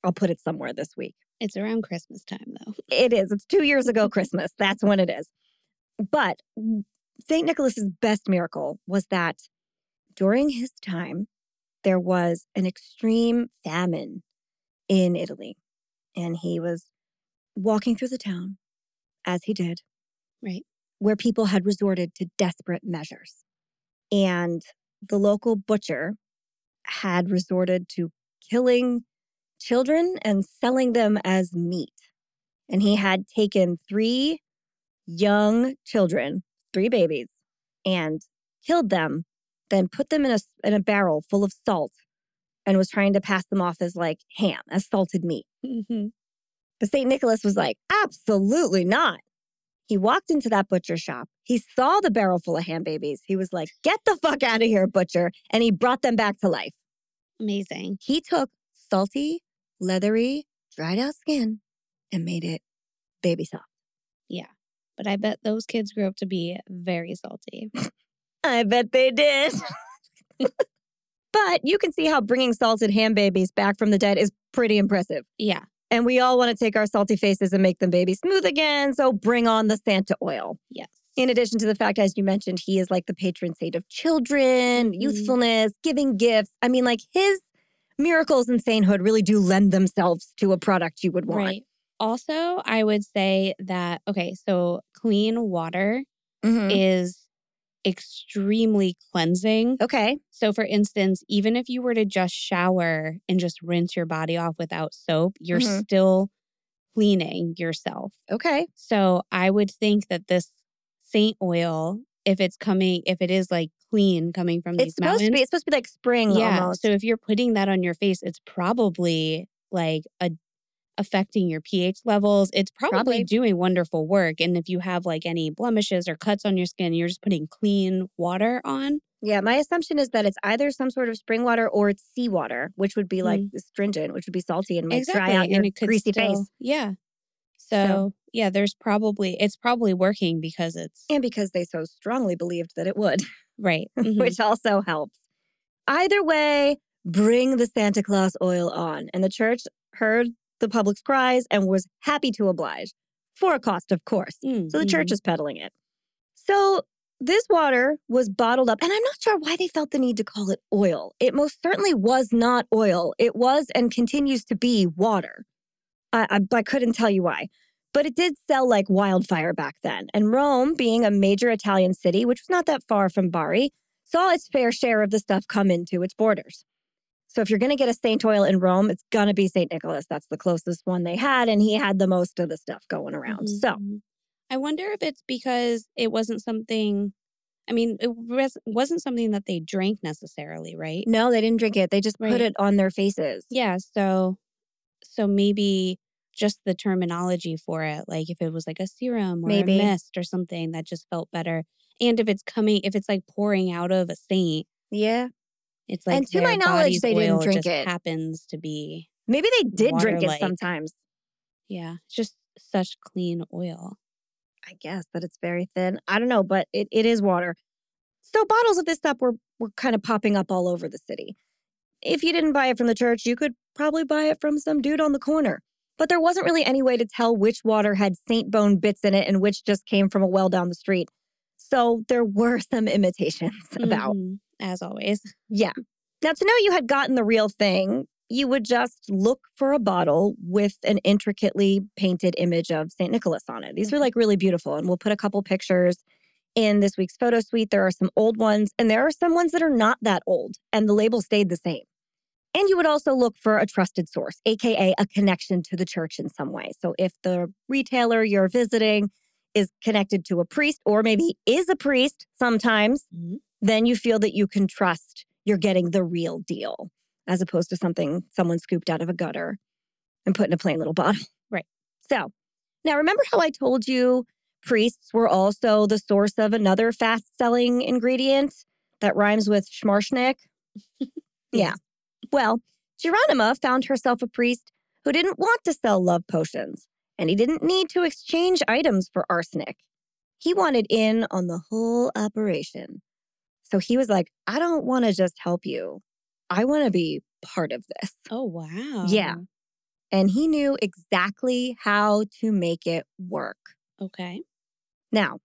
I'll put it somewhere this week. It's around Christmas time though. It is. It's two years ago, Christmas. That's when it is. But St. Nicholas's best miracle was that during his time, there was an extreme famine in Italy. And he was walking through the town, as he did, Right. where people had resorted to desperate measures. And the local butcher had resorted to killing children and selling them as meat. And he had taken three young children, three babies, and killed them, then put them in a, in a barrel full of salt and was trying to pass them off as like ham, as salted meat. Mm-hmm. But St. Nicholas was like, absolutely not. He walked into that butcher shop. He saw the barrel full of ham babies. He was like, get the fuck out of here, butcher. And he brought them back to life. Amazing. He took salty, leathery, dried out skin and made it baby soft. But I bet those kids grew up to be very salty. *laughs* I bet they did. *laughs* but you can see how bringing salted ham babies back from the dead is pretty impressive. Yeah. And we all want to take our salty faces and make them baby smooth again. So bring on the Santa oil. Yes. In addition to the fact, as you mentioned, he is like the patron saint of children, Mhm. youthfulness, giving gifts. I mean, like his miracles and sainthood really do lend themselves to a product you would want. Right. Also, I would say that, okay, so clean water Mhm. is extremely cleansing. Okay. So, for instance, even if you were to just shower and just rinse your body off without soap, you're Mhm. still cleaning yourself. Okay. So, I would think that this saint oil, if it's coming, if it is like clean coming from these It's supposed mountains, to be. It's supposed to be like spring yeah. almost. So, if you're putting that on your face, it's probably like a affecting your pH levels. It's probably, Probably. doing wonderful work. And if you have like any blemishes or cuts on your skin, you're just putting clean water on. Yeah, my assumption is that it's either some sort of spring water or it's seawater, which would be like Mm. astringent, which would be salty and might exactly. dry out your and it could greasy still, face. Yeah. So, yeah, there's probably it's probably working because it's And because they so strongly believed that it would, right. *laughs* mhm. which also helps. Either way, bring the Santa Claus oil on. And the church heard the public's cries and was happy to oblige for a cost, of course. Mm, So the church mhm. is peddling it. So this water was bottled up, and I'm not sure why they felt the need to call it oil. It most certainly was not oil. It was and continues to be water. I, I, I couldn't tell you why. But it did sell like wildfire back then. And Rome, being a major Italian city, which was not that far from Bari, saw its fair share of the stuff come into its borders. So if you're going to get a saint oil in Rome, it's going to be St. Nicholas. That's the closest one they had. And he had the most of the stuff going around. Mhm, So mhm. I wonder if it's because it wasn't something. I mean, it was, wasn't something that they drank necessarily, right? No, they didn't drink it. They just put it on their faces. Yeah. So, so maybe just the terminology for it, like if it was like a serum or Maybe. a mist or something that just felt better, and if it's coming, if it's like pouring out of a saint, Yeah. It's like And to my knowledge, they didn't drink it. happens to be Maybe they did drink it sometimes. yeah, it's just such clean oil. I guess that it's very thin. I don't know, but it, it is water. So bottles of this stuff were, were kind of popping up all over the city. If you didn't buy it from the church, you could probably buy it from some dude on the corner. But there wasn't really any way to tell which water had Saint Bone bits in it and which just came from a well down the street. So there were *laughs* some imitations about. Mm-hmm. As always. Yeah. Now, to know you had gotten the real thing, you would just look for a bottle with an intricately painted image of St. Nicholas on it. These are Mhm. like really beautiful. And we'll put a couple pictures in this week's photo suite. There are some old ones, and there are some ones that are not that old, and the label stayed the same. And you would also look for a trusted source, AKA a connection to the church in some way. So if the retailer you're visiting is connected to a priest, or maybe is a priest sometimes, Mhm. Then you feel that you can trust you're getting the real deal as opposed to something someone scooped out of a gutter and put in a plain little bottle. Right. So now remember how I told you priests were also the source of another fast selling ingredient that rhymes with schmarschnick? *laughs* yeah. Well, Gironima found herself a priest who didn't want to sell love potions, and he didn't need to exchange items for arsenic. He wanted in on the whole operation. So he was like, I don't want to just help you. I want to be part of this. Oh wow. Yeah. And he knew exactly how to make it work. Okay. Now,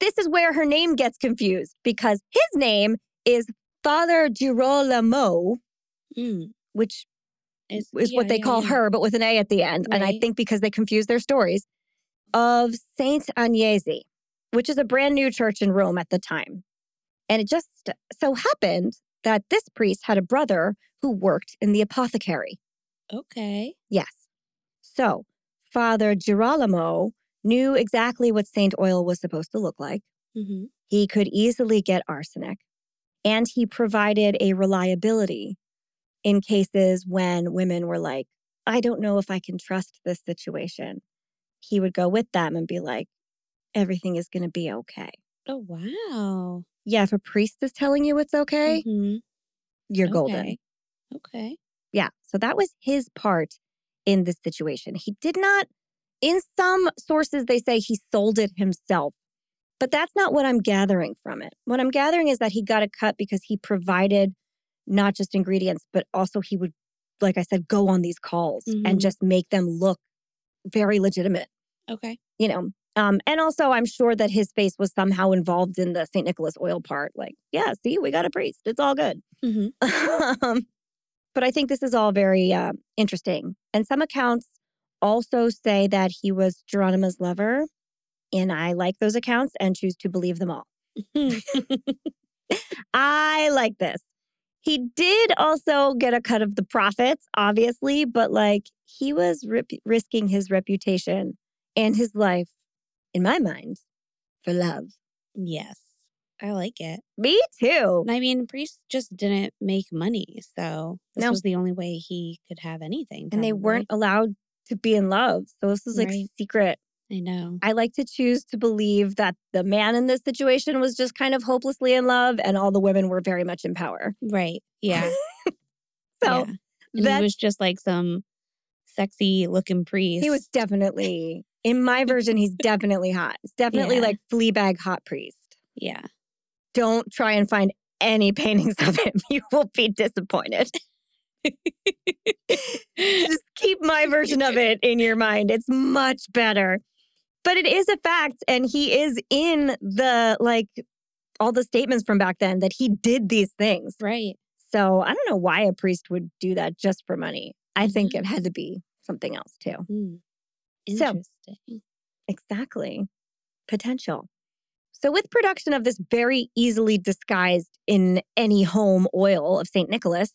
this is where her name gets confused because his name is Father Girolamo, Mm. which Is, is yeah, what they yeah, call yeah. her, but with an A at the end. And I think because they confuse their stories, of Saint Agnese, which is a brand new church in Rome at the time. And it just so happened that this priest had a brother who worked in the apothecary. Okay. Yes. So Father Girolamo knew exactly what saint oil was supposed to look like. hmm He could easily get arsenic, and he provided a reliability in cases when women were like, I don't know if I can trust this situation. He would go with them and be like, everything is going to be okay. Oh wow. Yeah, if a priest is telling you it's okay, Mhm. you're golden. Okay. Okay. Yeah. So that was his part in this situation. He did not In some sources, they say he sold it himself, but that's not what I'm gathering from it. What I'm gathering is that he got a cut because he provided not just ingredients, but also he would, like I said, go on these calls Mhm. and just make them look very legitimate, Okay. you know. Um, and also, I'm sure that his face was somehow involved in the St. Nicholas oil part. Like, yeah, see, we got a priest. It's all good. hmm *laughs* um, but I think this is all very uh, interesting. And some accounts also say that he was Gironima's lover. And I like those accounts and choose to believe them all. *laughs* *laughs* I like this. He did also get a cut of the profits, obviously, but like he was rip- risking his reputation and his life, in my mind, for love. yes. I like it. Me too. I mean, Priest just didn't make money. So this No. was the only way he could have anything. And they weren't allowed to be in love. So this was like Right. secret I know. I like to choose to believe that the man in this situation was just kind of hopelessly in love and all the women were very much in power. Right. Yeah. *laughs* So yeah. And he was just like some sexy looking priest. he was definitely, in my *laughs* version, he's definitely hot. It's definitely Yeah. like Fleabag hot priest. Yeah. Don't try and find any *laughs* paintings of him. You will be disappointed. *laughs* just keep my version of it in your mind. It's much better. But it is a fact. And he is in the like all the statements from back then that he did these things. right. So I don't know why a priest would do that just for money. I think it Mhm. had to be something else too. Hmm. So- Interesting. Exactly. Potential. So, with production of this very easily disguised in any home oil of St. Nicholas,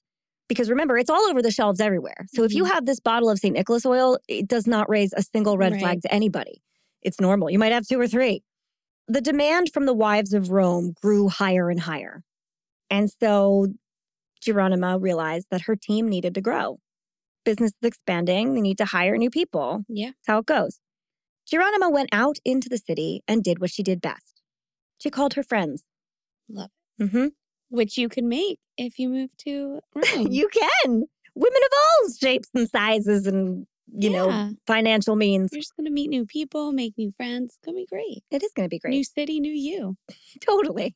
because remember, it's all over the shelves everywhere. So, if you Mhm. have this bottle of St. Nicholas oil, it does not raise a single red Right. flag to anybody. It's normal. You might have two or three. The demand from the wives of Rome grew higher and higher. And so, Gironima realized that her team needed to grow. Business is expanding, they need to hire new people. Yeah. That's how it goes. Gironima went out into the city and did what she did best. She called her friends. Love hmm Which you can make if you move to Rome. *laughs* you can. Women of all shapes and sizes and, you know, financial means. You're just going to meet new people, make new friends. It's going to be great. It is going to be great. New city, new you. *laughs* Totally.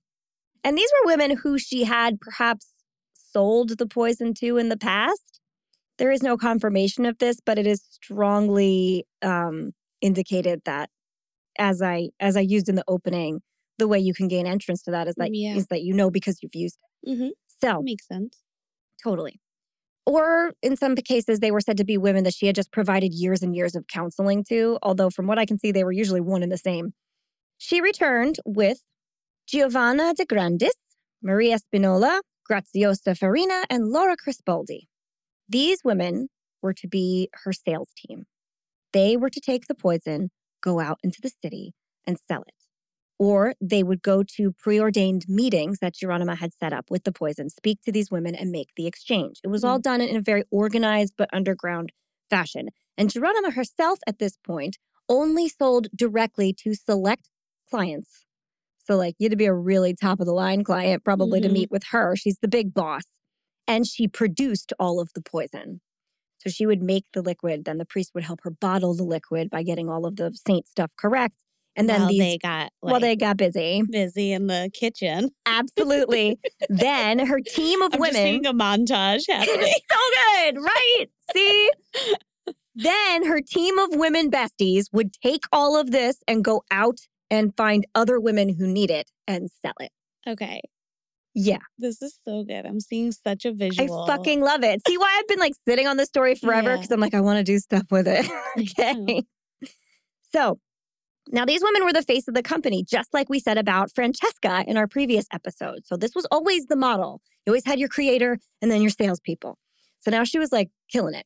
And these were women who she had perhaps sold the poison to in the past. There is no confirmation of this, but it is strongly um, indicated that, as I as I used in the opening, the way you can gain entrance to that is that Yeah. is that you know because you've used it. Mm-hmm. So Makes sense. totally. Or in some cases, they were said to be women that she had just provided years and years of counseling to, although from what I can see, they were usually one and the same. She returned with Giovanna de Grandis, Maria Spinola, Graziosa Farina, and Laura Crisbaldi. These women were to be her sales team. They were to take the poison, go out into the city, and sell it. Or they would go to preordained meetings that Gironima had set up with the poison, speak to these women, and make the exchange. It was all done in a very organized but underground fashion. And Gironima herself at this point only sold directly to select clients. So, like, you had to be a really top of the line client probably to Mhm. meet with her. She's the big boss. And she produced all of the poison. So she would make the liquid, then the priest would help her bottle the liquid by getting all of the saint stuff correct. And then While these, they got like, well, they got busy. busy in the kitchen. Absolutely. *laughs* then her team of I'm just women. seeing a montage *laughs* happening. so good, right? See? then her team of women besties would take all of this and go out and find other women who need it and sell it. okay. Yeah, This is so good. I'm seeing such a visual. I fucking love it. See why I've been like sitting on this story forever? Yeah. Because I'm like, I want to do stuff with it. *laughs* okay. So now these women were the face of the company, just like we said about Francesca in our previous episode. So this was always the model. You always had your creator and then your salespeople. So now she was like killing it.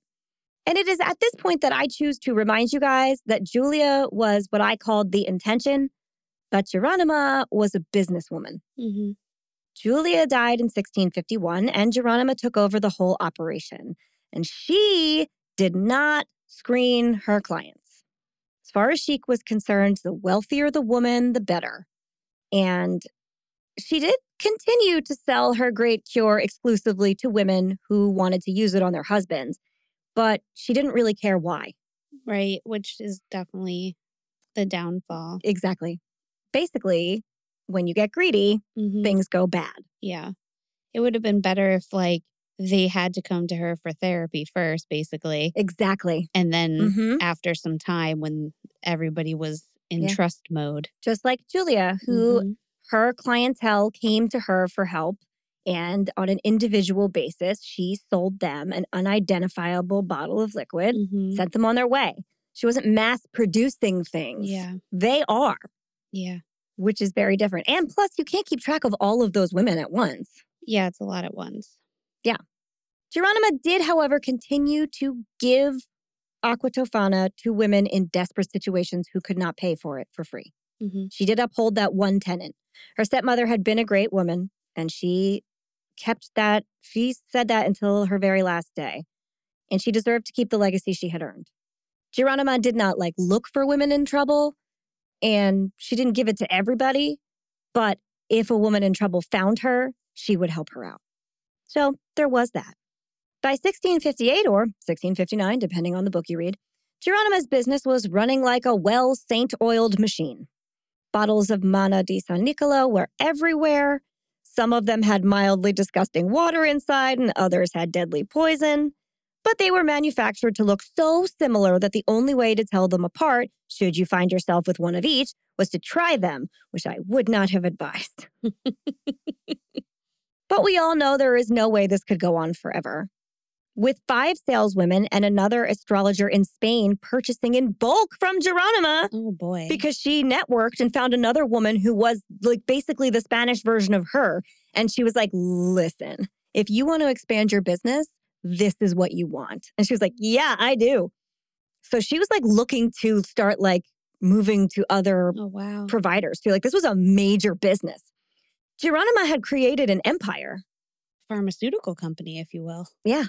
And it is at this point that I choose to remind you guys that Julia was what I called the intention, but Gironima was a businesswoman. hmm Julia died in 1651, and Gironima took over the whole operation. And she did not screen her clients. As far as Chic was concerned, the wealthier the woman, the better. And she did continue to sell her great cure exclusively to women who wanted to use it on their husbands, but she didn't really care why. Right. Which is definitely the downfall. Exactly. Basically, when you get greedy, Mhm. things go bad. Yeah. It would have been better if like they had to come to her for therapy first, basically. Exactly. And then hmm after some time when everybody was in Yeah. trust mode. Just like Julia, who Mhm. her clientele came to her for help. And on an individual basis, she sold them an unidentifiable bottle of liquid, Mhm. sent them on their way. She wasn't mass producing things. Yeah. They are, Yeah. Which is very different. And plus, you can't keep track of all of those women at once. Yeah. It's a lot at once. Yeah. Gironima did, however, continue to give aqua tofana to women in desperate situations who could not pay for it for free. hmm She did uphold that one tenant. Her stepmother had been a great woman, and she kept that. She said that until her very last day. And she deserved to keep the legacy she had earned. Gironima did not like look for women in trouble, and she didn't give it to everybody. But if a woman in trouble found her, she would help her out. So there was that. By 1658 or 1659, depending on the book you read, Gironima's business was running like a well saint oiled machine. Bottles of Mana di San Nicolo were everywhere. Some of them had mildly disgusting water inside, and others had deadly poison. But they were manufactured to look so similar that the only way to tell them apart, should you find yourself with one of each, was to try them, which I would not have advised. *laughs* but we all know there is no way this could go on forever. With five saleswomen and another astrologer in Spain purchasing in bulk from Gironima, Oh boy. because she networked and found another woman who was like basically the Spanish version of her. And she was like, listen, if you want to expand your business, this is what you want. And she was like, yeah, I do. So she was like looking to start like moving to other oh wow. providers too. Like this was a major business. Gironima had created an empire, Pharmaceutical company, if you will. *laughs* Yeah.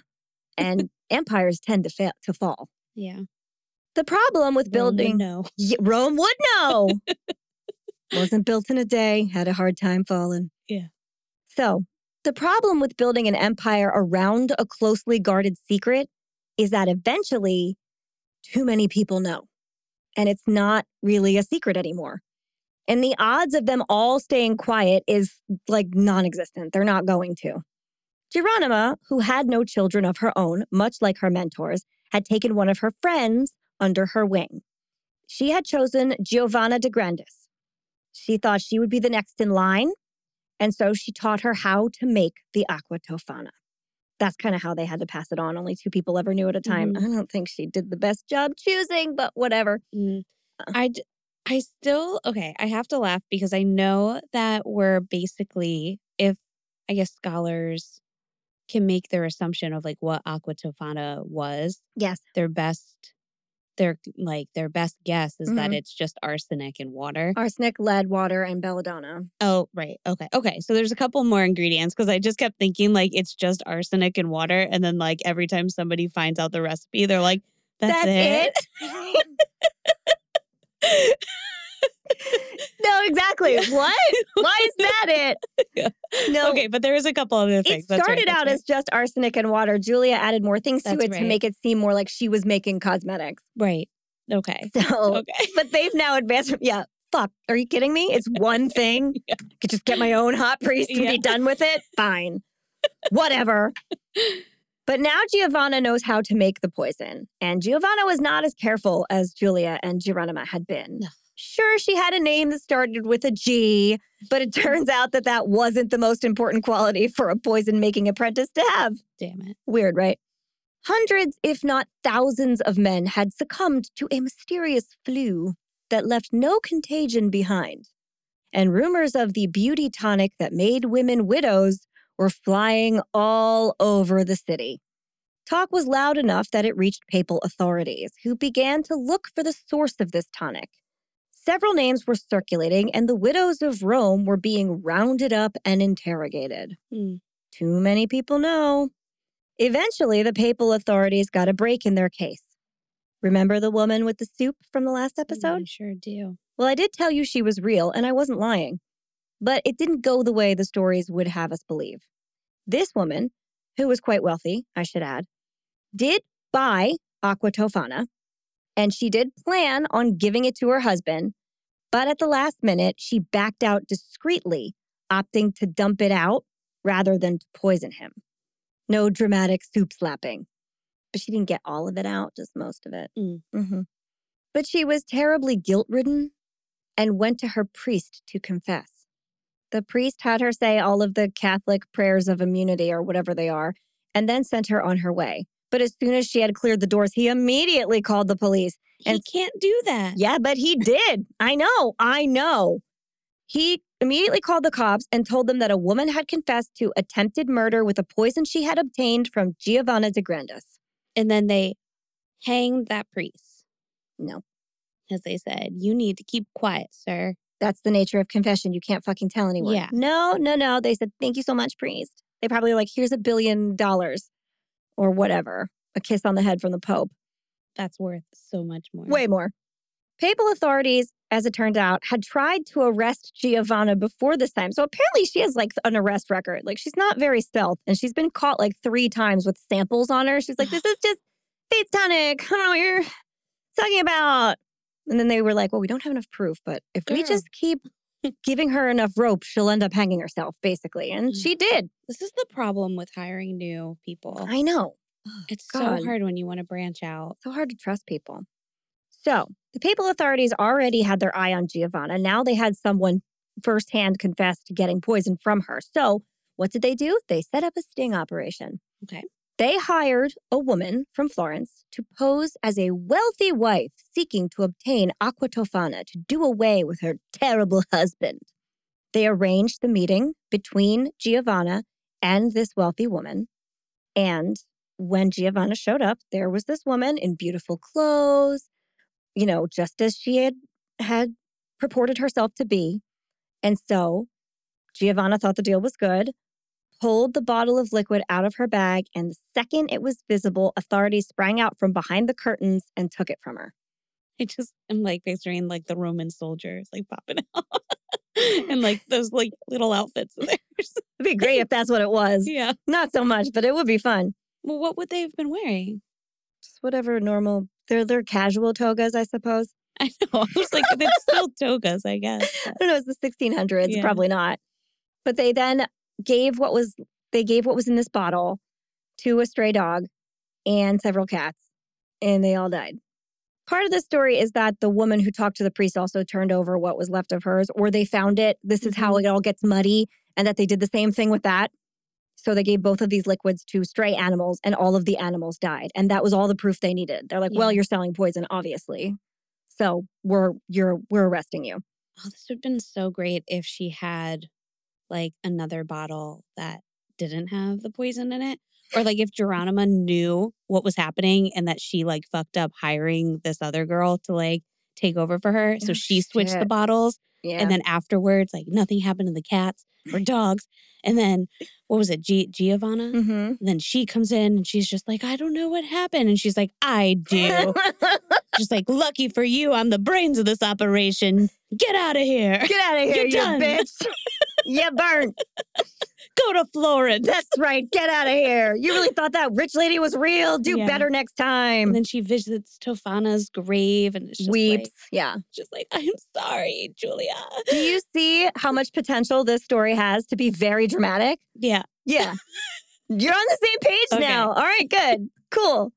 And empires tend to fail to fall. Yeah. The problem with Rome would building know. Rome would know. *laughs* Wasn't built in a day, had a hard time falling. Yeah. So, the problem with building an empire around a closely guarded secret is that eventually too many people know. And it's not really a secret anymore. And the odds of them all staying quiet is like non existent. They're not going to. Gironima, who had no children of her own, much like her mentors, had taken one of her friends under her wing. She had chosen Giovanna de Grandis. She thought she would be the next in line, and so she taught her how to make the aqua tofana. That's kind of how they had to pass it on. Only two people ever knew at a time. Mhm. I don't think she did the best job choosing, but whatever. Mm. Uh. I, d- I still, okay, I have to laugh because I know that we're basically, if I guess scholars can make their assumption of like what aqua tofana was, Yes. their best, their like their best guess is that Mhm. it's just arsenic and water. Arsenic, lead, water, and belladonna. Oh, right. Okay. Okay. So there's a couple more ingredients because I just kept thinking like it's just arsenic and water. And then like every time somebody finds out the recipe, they're like, that's, it. *laughs* *laughs* no, exactly. What? Why is that it? *laughs* Yeah. No. Okay, but there is a couple other It things. Right, started that's out right. as just arsenic and water. Julia added more things to That's it to make it seem more like she was making cosmetics. right. Okay. So, Okay. but they've now advanced. Yeah, fuck. Are you kidding me? It's *laughs* one thing. Yeah. I could just get my own hot priest and be done with it. Fine. *laughs* Whatever. But now Giovanna knows how to make the poison, and Giovanna was not as careful as Julia and Gironima had been. Sure, she had a name that started with a G, but it mm-hmm. turns out that that wasn't the most important quality for a poison making apprentice to have. Damn it. Weird, right? Hundreds, if not thousands, of men had succumbed to a mysterious flu that left no contagion behind. And rumors of the beauty tonic that made women widows were flying all over the city. Talk was loud enough that it reached papal authorities, who began to look for the source of this tonic. Several names were circulating, and the widows of Rome were being rounded up and interrogated. Hmm. Too many people know. Eventually, the papal authorities got a break in their case. Remember the woman with the soup from the last episode? I sure do. Well, I did tell you she was real, and I wasn't lying. But it didn't go the way the stories would have us believe. This woman, who was quite wealthy, I should add, did buy Aqua Tofana, And she did plan on giving it to her husband, but at the last minute, she backed out discreetly, opting to dump it out rather than to poison him. No dramatic soup slapping. But she didn't get all of it out, just most of it. Mm. hmm But she was terribly guilt ridden and went to her priest to confess. The priest had her say all of the Catholic prayers of immunity or whatever they are, and then sent her on her way. But as soon as she had cleared the doors, he immediately called the police. He And- can't do that. Yeah, but he did. I know. I know. He immediately called the cops and told them that a woman had confessed to attempted murder with a poison she had obtained from Giovanna de Grandis. And then they hanged that priest No, As they said, You need to keep quiet, sir. that's the nature of confession. You can't fucking tell anyone. Yeah. No, no, no. They said, thank you so much, priest. They probably were like, here's a billion dollars or whatever, a kiss on the head from the Pope. That's worth so much more. Way more. Papal authorities, as it turned out, had tried to arrest Giovanna before this time. So apparently she has like an arrest record. Like she's not very stealth and she's been caught like three times with samples on her. She's like, this is just faith tonic. I don't know what you're talking about. And then they were like, well, we don't have enough proof, but if we just keep *laughs* giving her enough rope, she'll end up hanging herself, basically. And Mm. she did. This is the problem with hiring new people. I know. It's God. so hard when you want to branch out. so hard to trust people. So the papal authorities already had their eye on Giovanna. Now they had someone firsthand confess to getting poison from her. So what did they do? They set up a sting operation. Okay. They hired a woman from Florence to pose as a wealthy wife seeking to obtain aqua tofana to do away with her terrible *laughs* husband. They arranged the meeting between Giovanna and this wealthy woman. And when Giovanna showed up, there was this woman in beautiful clothes, you know, just as she had had purported herself to be. And so Giovanna thought the deal was good, pulled the bottle of liquid out of her bag, and the second it was visible, authorities sprang out from behind the curtains and took it from her. I just am like picturing like the Roman soldiers like popping out *laughs* and like those like little outfits of *laughs* theirs. It'd be great if that's what it was. yeah. Not so much, but it would be fun. Well, what would they have been wearing? Just whatever normal, they're, they're casual togas, I suppose. *laughs* I know. I was like, it's still togas, I guess. I don't know, it's the 1600s, Yeah. probably not. But they then gave what was they gave what was in this bottle to a stray dog and several cats, and they all died. Part of the story is that the woman who talked to the priest also turned over what was left of hers, or they found it. This is how mm-hmm. it all gets muddy, and that they did the same thing with that. So they gave both of these liquids to stray animals, and all of the animals died. And that was all the proof they needed. They're like, "Well, you're selling poison, obviously, so we're you're we're arresting you." Oh, this would have been so great if she had like another bottle that didn't have the poison in it. Or *laughs* like if Gironima knew what was happening and that she like fucked up hiring this other girl to like take over for her. So Oh, she switched the bottles. Yeah. And then afterwards, like nothing happened to the cats or dogs. And then what was it? G- Giovanna? hmm And then she comes in and she's just like, I don't know what happened. And she's like, I do. *laughs* just like, lucky for you, I'm the brains of this operation. Get out of here. Get out of here, You're you done. bitch. *laughs* you burnt. Go to Florence. That's *laughs* right. Get out of here. You really thought that rich lady was real? Do Yeah. better next time. And then she visits Tofana's grave and Weeps. like, yeah. just like, I'm sorry, Giulia. Do you see how much potential this story has to be very dramatic? Yeah. Yeah. *laughs* You're on the same page Okay. now. All right, good. Cool.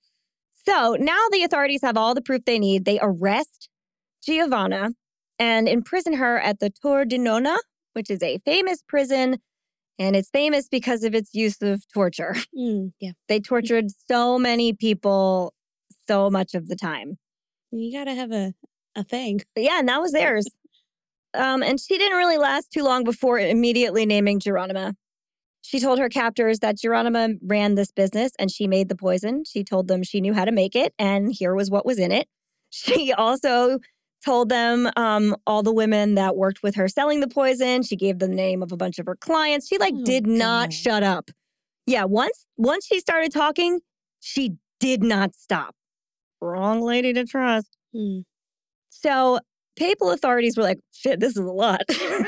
So now the authorities have all the proof they need. They arrest Giovanna and imprison her at the Tor di Nona, which is a famous prison. And it's famous because of its use of torture. *laughs* Mm, yeah. They tortured so many people so much of the time. You got to have a, a thing. But yeah, and that was theirs. Um, and she didn't really last too long before immediately naming Gironima. She told her captors that Gironima ran this business and she made the poison. She told them she knew how to make it, and here was what was in it. *laughs* She also told them um, all the women that worked with her selling the poison. She gave them the name of a bunch of her clients. She like Oh, did not God. shut up. Yeah, once once she started talking, she did not stop. Wrong lady to trust. Mm. So papal authorities were like, shit, this is a lot.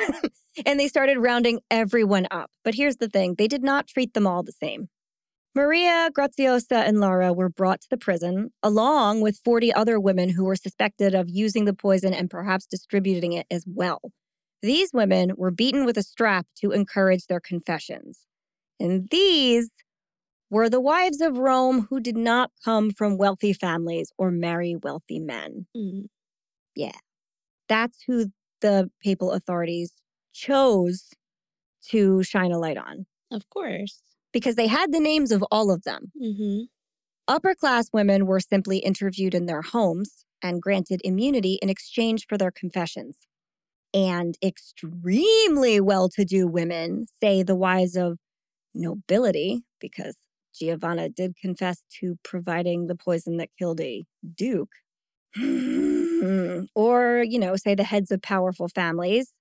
*laughs* and they started rounding everyone up. But here's the thing they did not treat them all the same. Maria, Graziosa, and Lara were brought to the prison, along with 40 other women who were suspected of using the poison and perhaps distributing it as well. These women were beaten with a strap to encourage their confessions. And these were the wives of Rome who did not come from wealthy families or marry wealthy men. Mm. That's who the papal authorities chose to shine a light on Of course. Because they had the names of all of them. Mm-hmm. Upper class women were simply interviewed in their homes and granted immunity in exchange for their confessions. And extremely well to do women, say the wives of nobility, because Giovanna did confess to providing the poison that killed a duke, *laughs* or, you know, say the heads of powerful families,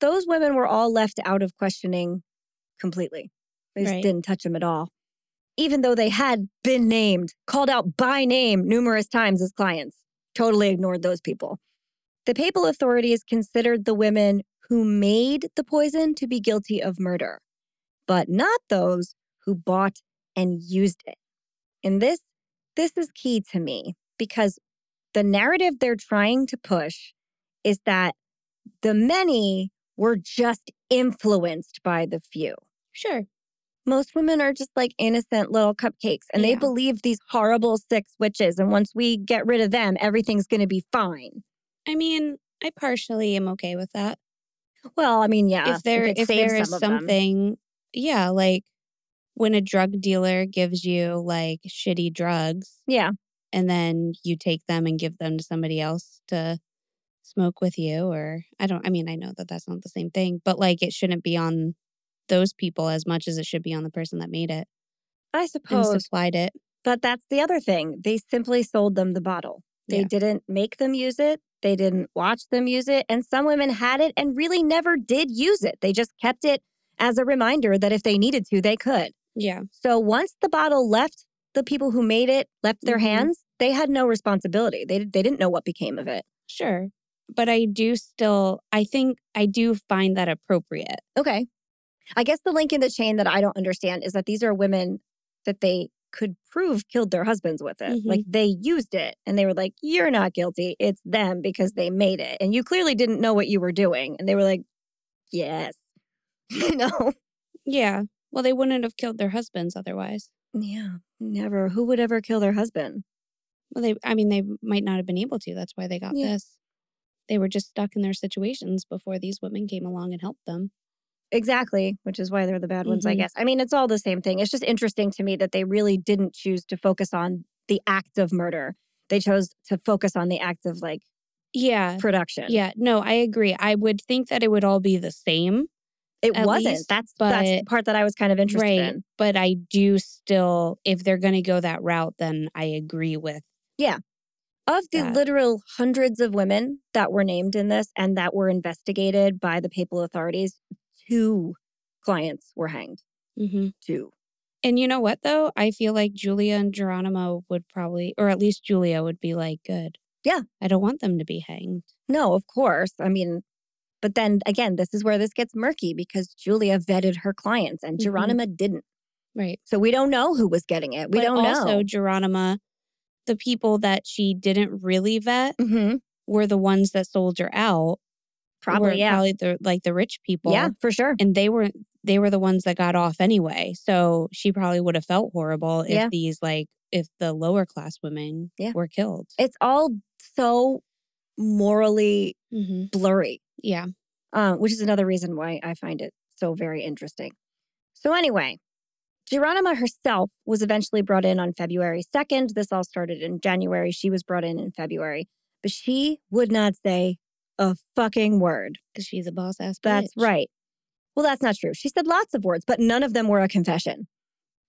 those women were all left out of questioning completely. They just Right. didn't touch them at all even though they had been named, called out by name numerous times as clients. Totally ignored those people. The papal authorities considered the women who made the poison to be guilty of murder, but not those who bought and used it. And this this is key to me because the narrative they're trying to push is that the many were just influenced by the few Sure. Most women are just like innocent little cupcakes and they believe these horrible sick witches and once we get rid of them everything's going to be fine. I mean, I partially am okay with that. well i mean yeah if there it if there is some something yeah like when a drug dealer gives you like shitty drugs yeah. and then you take them and give them to somebody else to smoke with you or i don't i mean i know that that's not the same thing but like it shouldn't be on those people as much as it should be on the person that made it i and suppose supplied it but that's the other thing they simply sold them the bottle they Yeah. didn't make them use it they didn't watch them use it and some women had it and really never did use it they just kept it as a reminder that if they needed to they could yeah So once the bottle left the people who made it, left their Mhm. hands, they had no responsibility. They, they didn't know what became of it. sure but i do still i think i do find that appropriate Okay. I guess the link in the chain that I don't understand is that these are women that they could prove killed their husbands with it. Mhm. Like they used it and they were like, you're not guilty. It's them because they made it. And you clearly didn't know what you were doing. And they were like, yes. *laughs* you know? yeah well they wouldn't have killed their husbands otherwise Yeah. Never. Who would ever kill their husband? Well, they, I mean, they might not have been able to. That's why they got Yeah. this. They were just stuck in their situations before these women came along and helped them. Exactly, which is why they're the bad ones, I Mhm. guess. I mean, it's all the same thing. It's just interesting to me that they really didn't choose to focus on the act of murder. They chose to focus on the act of like Yeah. production. Yeah. No, I agree. I would think that it would all be the same. It wasn't. least, that's that's the part that I was kind of interested right. in. But I do still, if they're going to go that route, then I agree with. Yeah. Of the that. literal hundreds of women that were named in this and that were investigated by the papal authorities, two clients were hanged. hmm Two. And you know what, though? I feel like Giulia and Geronimo would probably, or at least Giulia would be like, good. Yeah. I don't want them to be hanged. No, of course. I mean, but then again, this is where this gets murky because Giulia vetted her clients and Mhm. Gironima didn't. Right. So we don't know who was getting it. We but don't know. also, Geronimo, the people that she didn't really vet hmm were the ones that sold her out. Probably, yeah. Probably the like the rich people. Yeah, for sure. And they were they were the ones that got off anyway. So she probably would have felt horrible if Yeah. these like if the lower class women Yeah. were killed. It's all so morally hmm blurry, Yeah. uh, which is another reason why I find it so very interesting. So, anyway, Gironima herself was eventually brought in on February 2nd. This all started in January. She was brought in in February, but she would not say a fucking word. Because she's a boss ass. That's right. Well, that's not true. She said lots of words, but none of them were a confession.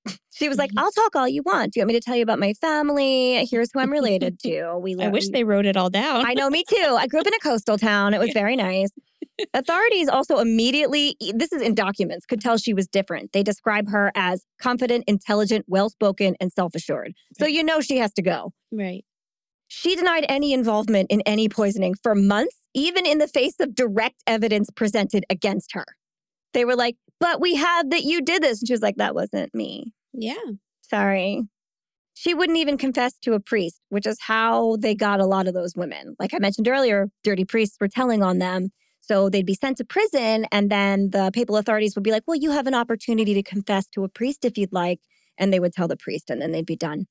*laughs* she was like, Mhm. I'll talk all you want. Do you want me to tell you about my family? Here's who I'm related to. We *laughs* I wish they wrote it all down. I know, me too. I grew up in a coastal town. It was very nice. *laughs* Authorities also immediately, this is in documents, could tell she was different. They describe her as confident, intelligent, well spoken, and self assured. So you know she has to go. right. She denied any involvement in any poisoning for months, even in the face of direct evidence presented against her. They were like, but we have that you did this. And she was like, that wasn't me. Yeah. Sorry. She wouldn't even confess to a priest, which is how they got a lot of those women. Like I mentioned earlier, dirty priests were telling on them. So they'd be sent to prison, and then the papal authorities would be like, Well, you have an opportunity to confess to a priest if you'd like. And they would tell the priest, and then they'd be done.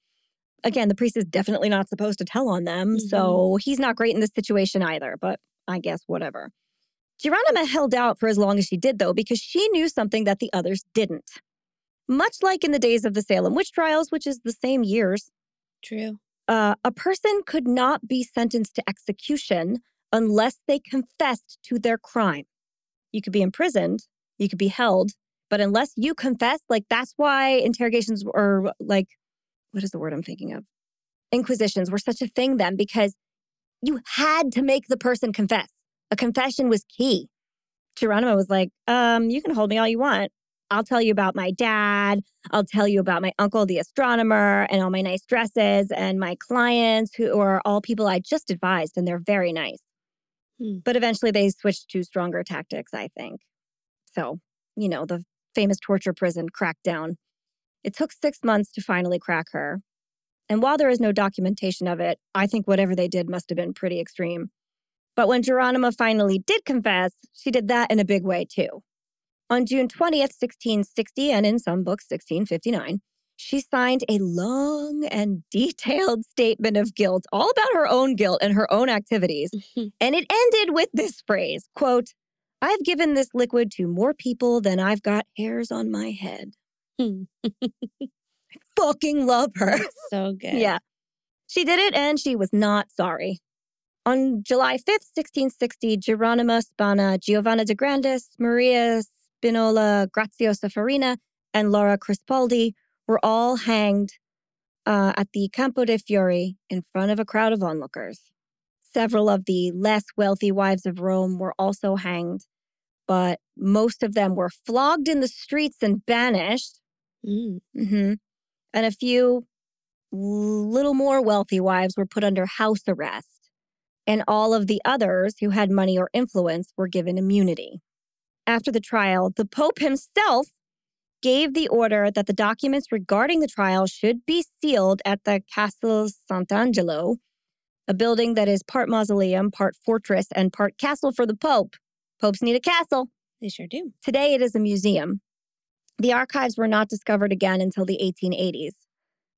Again, the priest is definitely not supposed to tell on them. Mhm. So he's not great in this situation either, but I guess whatever. Gironima held out for as long as she did, though, because she knew something that the others didn't. Much like in the days of the Salem witch trials, which is the same years, True. uh, a person could not be sentenced to execution unless they confessed to their crime. You could be imprisoned, you could be held, but unless you confess, like that's why interrogations or like, what is the word I'm thinking of? Inquisitions were such a thing then because you had to make the person confess. A confession was key. Geronimo was like, um, you can hold me all you want. I'll tell you about my dad. I'll tell you about my uncle, the astronomer, and all my nice dresses, and my clients who are all people I just advised, and they're very nice. Hmm. But eventually they switched to stronger tactics, I think. So, you know, the famous torture prison crackdown. It took six months to finally crack her. And while there is no documentation of it, I think whatever they did must have been pretty extreme. But when Gironima finally did confess, she did that in a big way too. On June 20th, 1660, and in some books, 1659, she signed a long and detailed statement of guilt, all about her own guilt and her own activities. Mm-hmm. And it ended with this phrase quote, I've given this liquid to more people than I've got hairs on my head. *laughs* Fucking love her. so good. Yeah. She did it and she was not sorry. On July 5th, 1660, Gironima Spana, Giovanna de Grandis, Maria Spinola Graziosa Farina, and Laura Crispolti were all hanged uh, at the Campo de Fiori in front of a crowd of onlookers. Several of the less wealthy wives of Rome were also hanged, but most of them were flogged in the streets and banished. Mm. hmm And a few little more wealthy wives were put under house arrest. And all of the others who had money or influence were given immunity. After the trial, the Pope himself gave the order that the documents regarding the trial should be sealed at the Castle Sant'Angelo, a building that is part mausoleum, part fortress, and part castle for the Pope. Popes need a castle. They sure do. Today, it is a museum. The archives were not discovered again until the 1880s,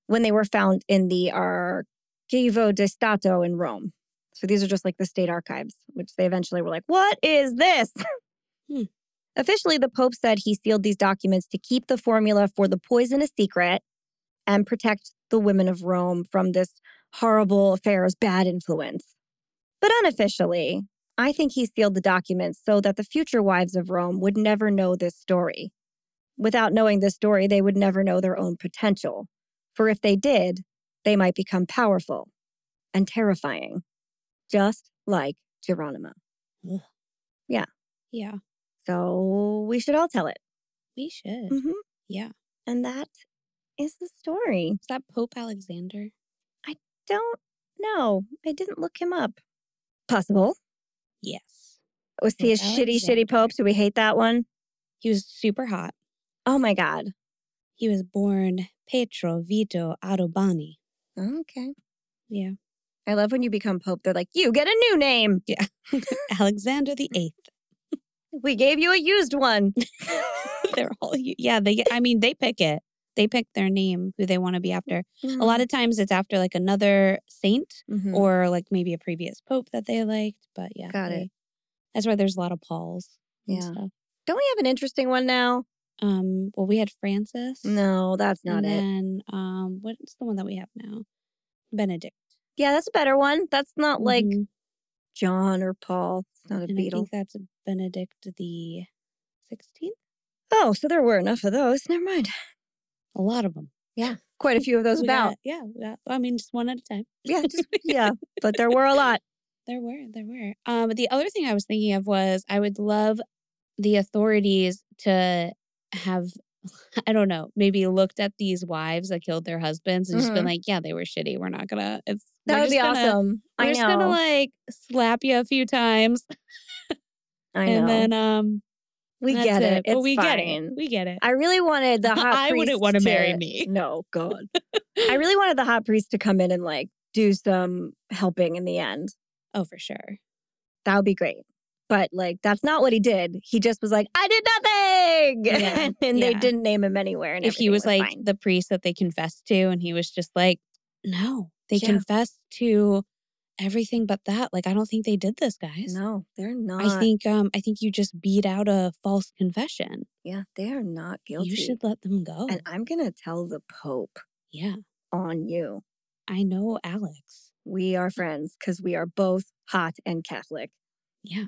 when they were found in the Archivio di Stato in Rome. So these are just like the state archives, which they eventually were like, what is this? *laughs* Hmm. Officially, the Pope said he sealed these documents to keep the formula for the poison a secret and protect the women of Rome from this horrible affair's bad influence. But unofficially, I think he sealed the documents so that the future wives of Rome would never know this story. Without knowing this story, they would never know their own potential. For if they did, they might become powerful and terrifying, just like Gironima. Yeah. Yeah. So we should all tell it. We should. hmm Yeah. And that is the story. Is that Pope Alexander? I don't know. I didn't look him up. Possible. Yes. Was he a shitty, shitty pope? Do we hate that one? He was super hot. Oh my God. He was born Petro Vito Adobani. Okay. Yeah. I love when you become pope. They're like, you get a new name. Yeah. *laughs* Alexander the *laughs* Eighth. We gave you a used one. *laughs* They're all yeah. They I mean they pick it. They pick their name who they want to be after. A lot of times it's after like another saint Mhm. or like maybe a previous pope that they liked. But yeah, Got it. That's why there's a lot of Pauls. and Yeah. stuff. Don't we have an interesting one now? Um. Well, we had Francis. No, that's not and it. then um, what's the one that we have now? Benedict. Yeah, that's a better one. That's not like Mhm. John or Paul. It's not a and I beetle. think that's Benedict the sixteenth. Oh, so there were enough of those. Never mind. A lot of them. Yeah, quite a few of those We about. got- yeah, got- I mean, just one at a time. Yeah, *laughs* just *laughs* yeah. But there were a lot. There were, there were. Um, but the other thing I was thinking of was I would love the authorities to have, *laughs* I don't know, maybe looked at these wives that killed their husbands and just been Mhm. like, yeah, they were shitty. We're not gonna. It's That would be gonna- awesome. We're I just gonna like slap you a few times *laughs* I know. and then um We get it. It's we get it. We get it. I really wanted the *laughs* hot I wouldn't priest wanna marry me. No, God. I really wanted the hot priest to come in and like do some helping in the end. oh, for sure. That would be great. But like that's not what he did. He just was like, I did nothing. Yeah, *laughs* and they yeah. didn't name him anywhere. And if he everything was, like fine. the priest that they confessed to and he was just like, no, they Yeah. confessed to everything but that. Like, I don't think they did this, guys. No, they're not. I think um I think you just beat out a false confession. yeah, they are not guilty. You should let them go. and I'm gonna tell the Pope yeah. on you. I know Alex. We are friends because we are both hot and Catholic. Yeah.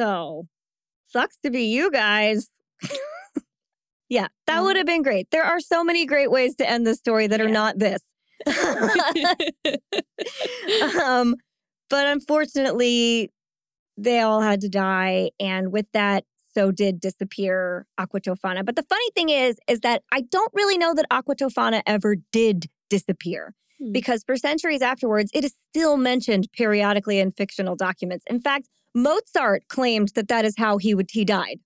So sucks to be you guys. *laughs* yeah, that Um, would have been great. There are so many great ways to end the story that are Yeah. not this. *laughs* um, but unfortunately, they all had to die. And with that, so did disappear Aqua Tofana. But the funny thing is, is that I don't really know that Aqua Tofana ever did disappear Hmm. because for centuries afterwards, it is still mentioned periodically in fictional documents. In fact, Mozart claimed that that is how he would he died.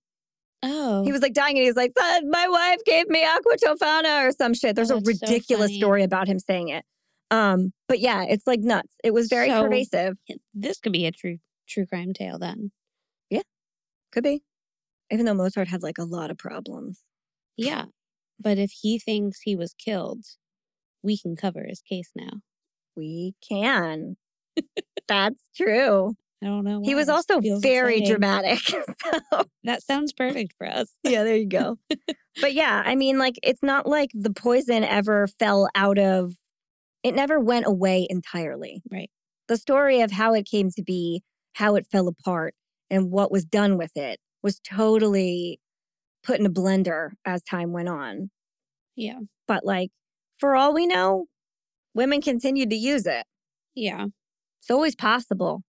oh. He was like dying and he was like, "Son, my wife gave me aqua Aquatofana or some shit. There's Oh, a that's so ridiculous story about him saying it. Um, but yeah, it's like nuts. It was very So- pervasive. this could be a true true crime tale then. Yeah. Could be. Even though Mozart had like a lot of problems. Yeah. But if he thinks he was killed, we can cover his case now. We can. *laughs* That's true. I don't know. He was also very exciting. dramatic. *laughs* so, That sounds perfect for us. yeah, there you go. *laughs* but yeah, I mean, like, it's not like the poison ever fell out of, it never went away entirely. Right. The story of how it came to be, how it fell apart, and what was done with it was totally put in a blender as time went on. Yeah. But like, for all we know, women continued to use it. Yeah. It's always possible.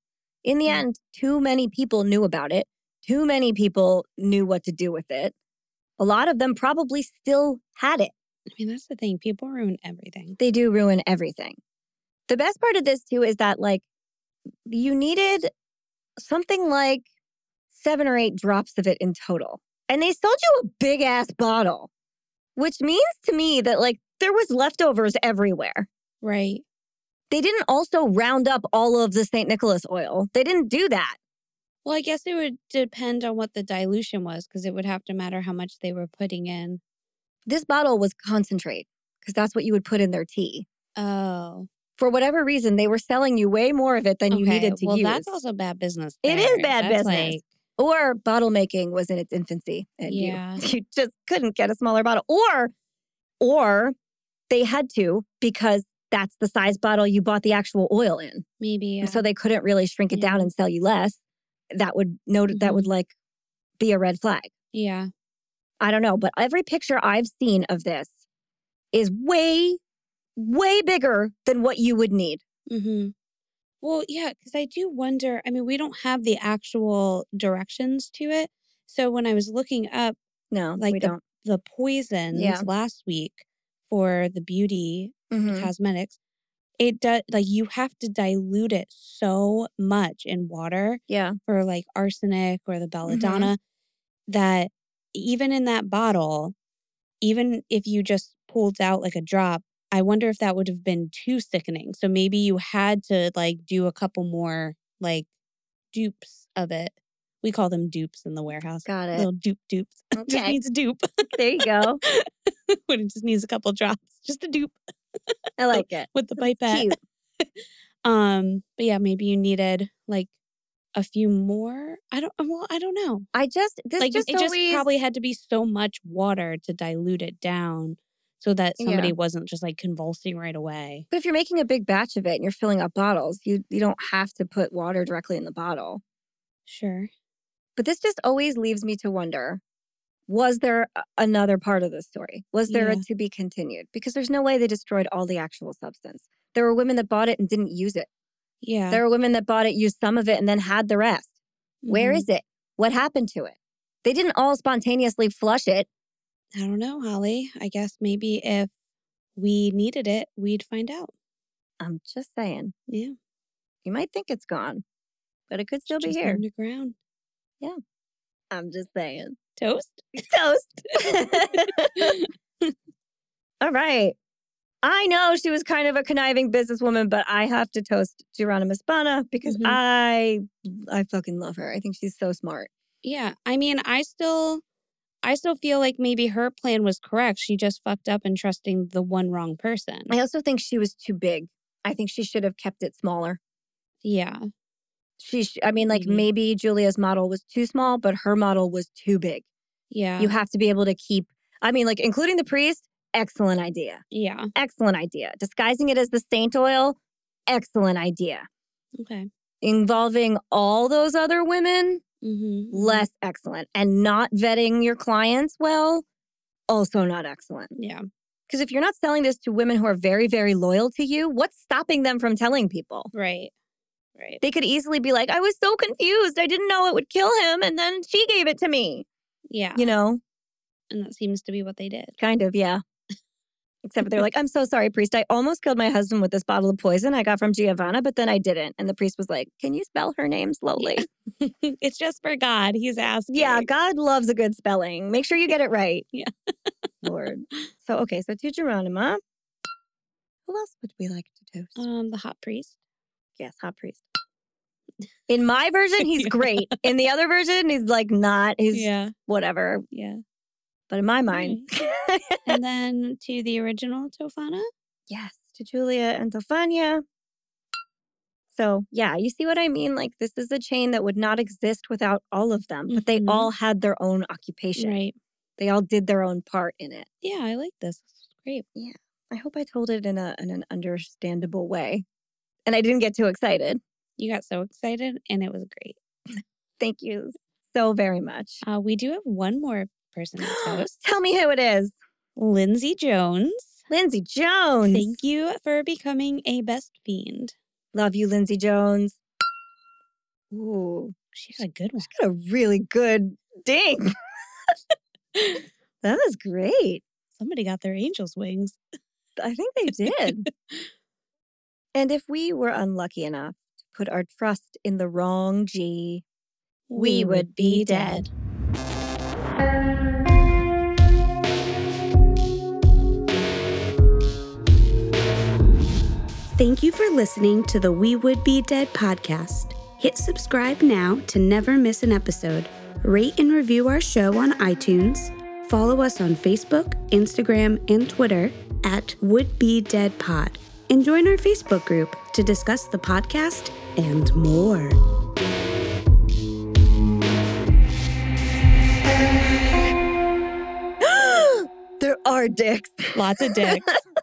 In the mm. end, too many people knew about it. Too many people knew what to do with it. A lot of them probably still had it. I mean, that's the thing. People ruin everything. They do ruin everything. The best part of this, too, is that like you needed something like seven or eight drops of it in total. And they sold you a big ass bottle, which means to me that like there was leftovers everywhere. Right. They didn't also round up all of the St. Nicholas oil. They didn't do that. Well, I guess it would depend on what the dilution was because it would have to matter how much they were putting in. This bottle was concentrate because that's what you would put in their tea. Oh. For whatever reason, they were selling you way more of it than you needed to well, use. Well, that's also bad business. It is bad That's business. Like, or bottle making was in its infancy and you- *laughs* you, just couldn't get a smaller bottle. Or, or they had to because that's the size bottle you bought the actual oil in. maybe. Uh, So they couldn't really shrink it down and sell you less. That would note that would like be a red flag. yeah. I don't know, but every picture I've seen of this is way, way bigger than what you would need. Mm-hmm. Well, yeah, because I do wonder. I mean, we don't have the actual directions to it. So when I was looking up No, Like we the- don't. the poisons Yeah. last week for the beauty Mhm. cosmetics, it does like you have to dilute it so much in water Yeah. for like arsenic or the Mm-hmm. belladonna that even in that bottle, even if you just pulled out like a drop, I wonder if that would have been too sickening. So maybe you had to like do a couple more like dupes of it. We call them dupes in the warehouse. Got it. Little dupe dupes. *laughs* Okay. just needs a dupe. There you go. *laughs* when it just needs a couple drops. Just a dupe I *laughs* like it. with the pipette. *laughs* Um, but yeah, maybe you needed like a few more. I don't well, I don't know. I just this like just it just probably had to be so much water to dilute it down so that somebody Yeah. wasn't just like convulsing right away. But if you're making a big batch of it and you're filling up bottles, you you don't have to put water directly in the bottle. Sure. But this just always leaves me to wonder was there another part of the story? Was there a to be continued? Because there's no way they destroyed all the actual substance. There were women that bought it and didn't use it. Yeah. There were women that bought it, used some of it, and then had the rest. Where Mhm. is it? What happened to it? They didn't all spontaneously flush it. I don't know, Holly. I guess maybe if we needed it, we'd find out. I'm just saying. Yeah. You might think it's gone, but it could still be Just here. underground. Yeah. I'm just saying. Toast? *laughs* Toast. *laughs* All right. I know she was kind of a conniving businesswoman, but I have to toast Gironima Spana because Mhm. I I fucking love her. I think she's so smart. Yeah. I mean, I still I still feel like maybe her plan was correct. She just fucked up in trusting the one wrong person. I also think she was too big. I think she should have kept it smaller. Yeah. She, I mean, like Maybe. maybe Giulia's model was too small, but her model was too big. Yeah. You have to be able to keep. I mean, like including the priest. Excellent idea. yeah. Excellent idea. Disguising it as the saint oil. Excellent idea. Okay. Involving all those other women. Mm-hmm. Less excellent. And not vetting your clients well. Also not excellent. Yeah. Because if you're not selling this to women who are very, very loyal to you, what's stopping them from telling people? Right. Right. They could easily be like, I was so confused. I didn't know it would kill him. And then she gave it to me. Yeah. You know, And that seems to be what they did. kind of, yeah. Except they're like, I'm so sorry, priest. I almost killed my husband with this bottle of poison I got from Giovanna, but then I didn't. And the priest was like, Can you spell her name slowly? *laughs* it's just for God. He's asking. Yeah, God loves a good spelling. Make sure you get it right. Yeah. *laughs* Lord. So, okay, so to Gironima. Who else would we like to toast? Um, the hot priest. Yes, hot priest. In my version, he's Yeah. *laughs* great. In the other version, he's like not. He's Yeah. whatever. Yeah. But in my mind, *laughs* and then to the original Tofana. yes, to Giulia and Tofania. So, yeah, you see what I mean? Like, this is a chain that would not exist without all of them, but they Mhm. all had their own occupation. Right. They all did their own part in it. Yeah, I like this. Is great. I hope I told it in, a, in an understandable way. And I didn't get too excited. You got so excited and it was great. *laughs* Thank you so very much. Uh, we do have one more person to toast. *gasps* Tell me who it is. Lindsay Jones. Lindsay Jones. Thank you for becoming a best fiend. Love you, Lindsay Jones. Ooh, She had a good one. she got a really good ding. *laughs* that was great. Somebody got their angel's wings. I think they did. *laughs* and if we were unlucky enough to put our trust in the wrong G, We would be dead. Thank you for listening to the We Would Be Dead podcast. Hit subscribe now to never miss an episode. Rate and review our show on iTunes. Follow us on Facebook, Instagram, and Twitter at Would Be Dead Pod. And join our Facebook group to discuss the podcast and more. *gasps* there are dicks. Lots of dicks. *laughs*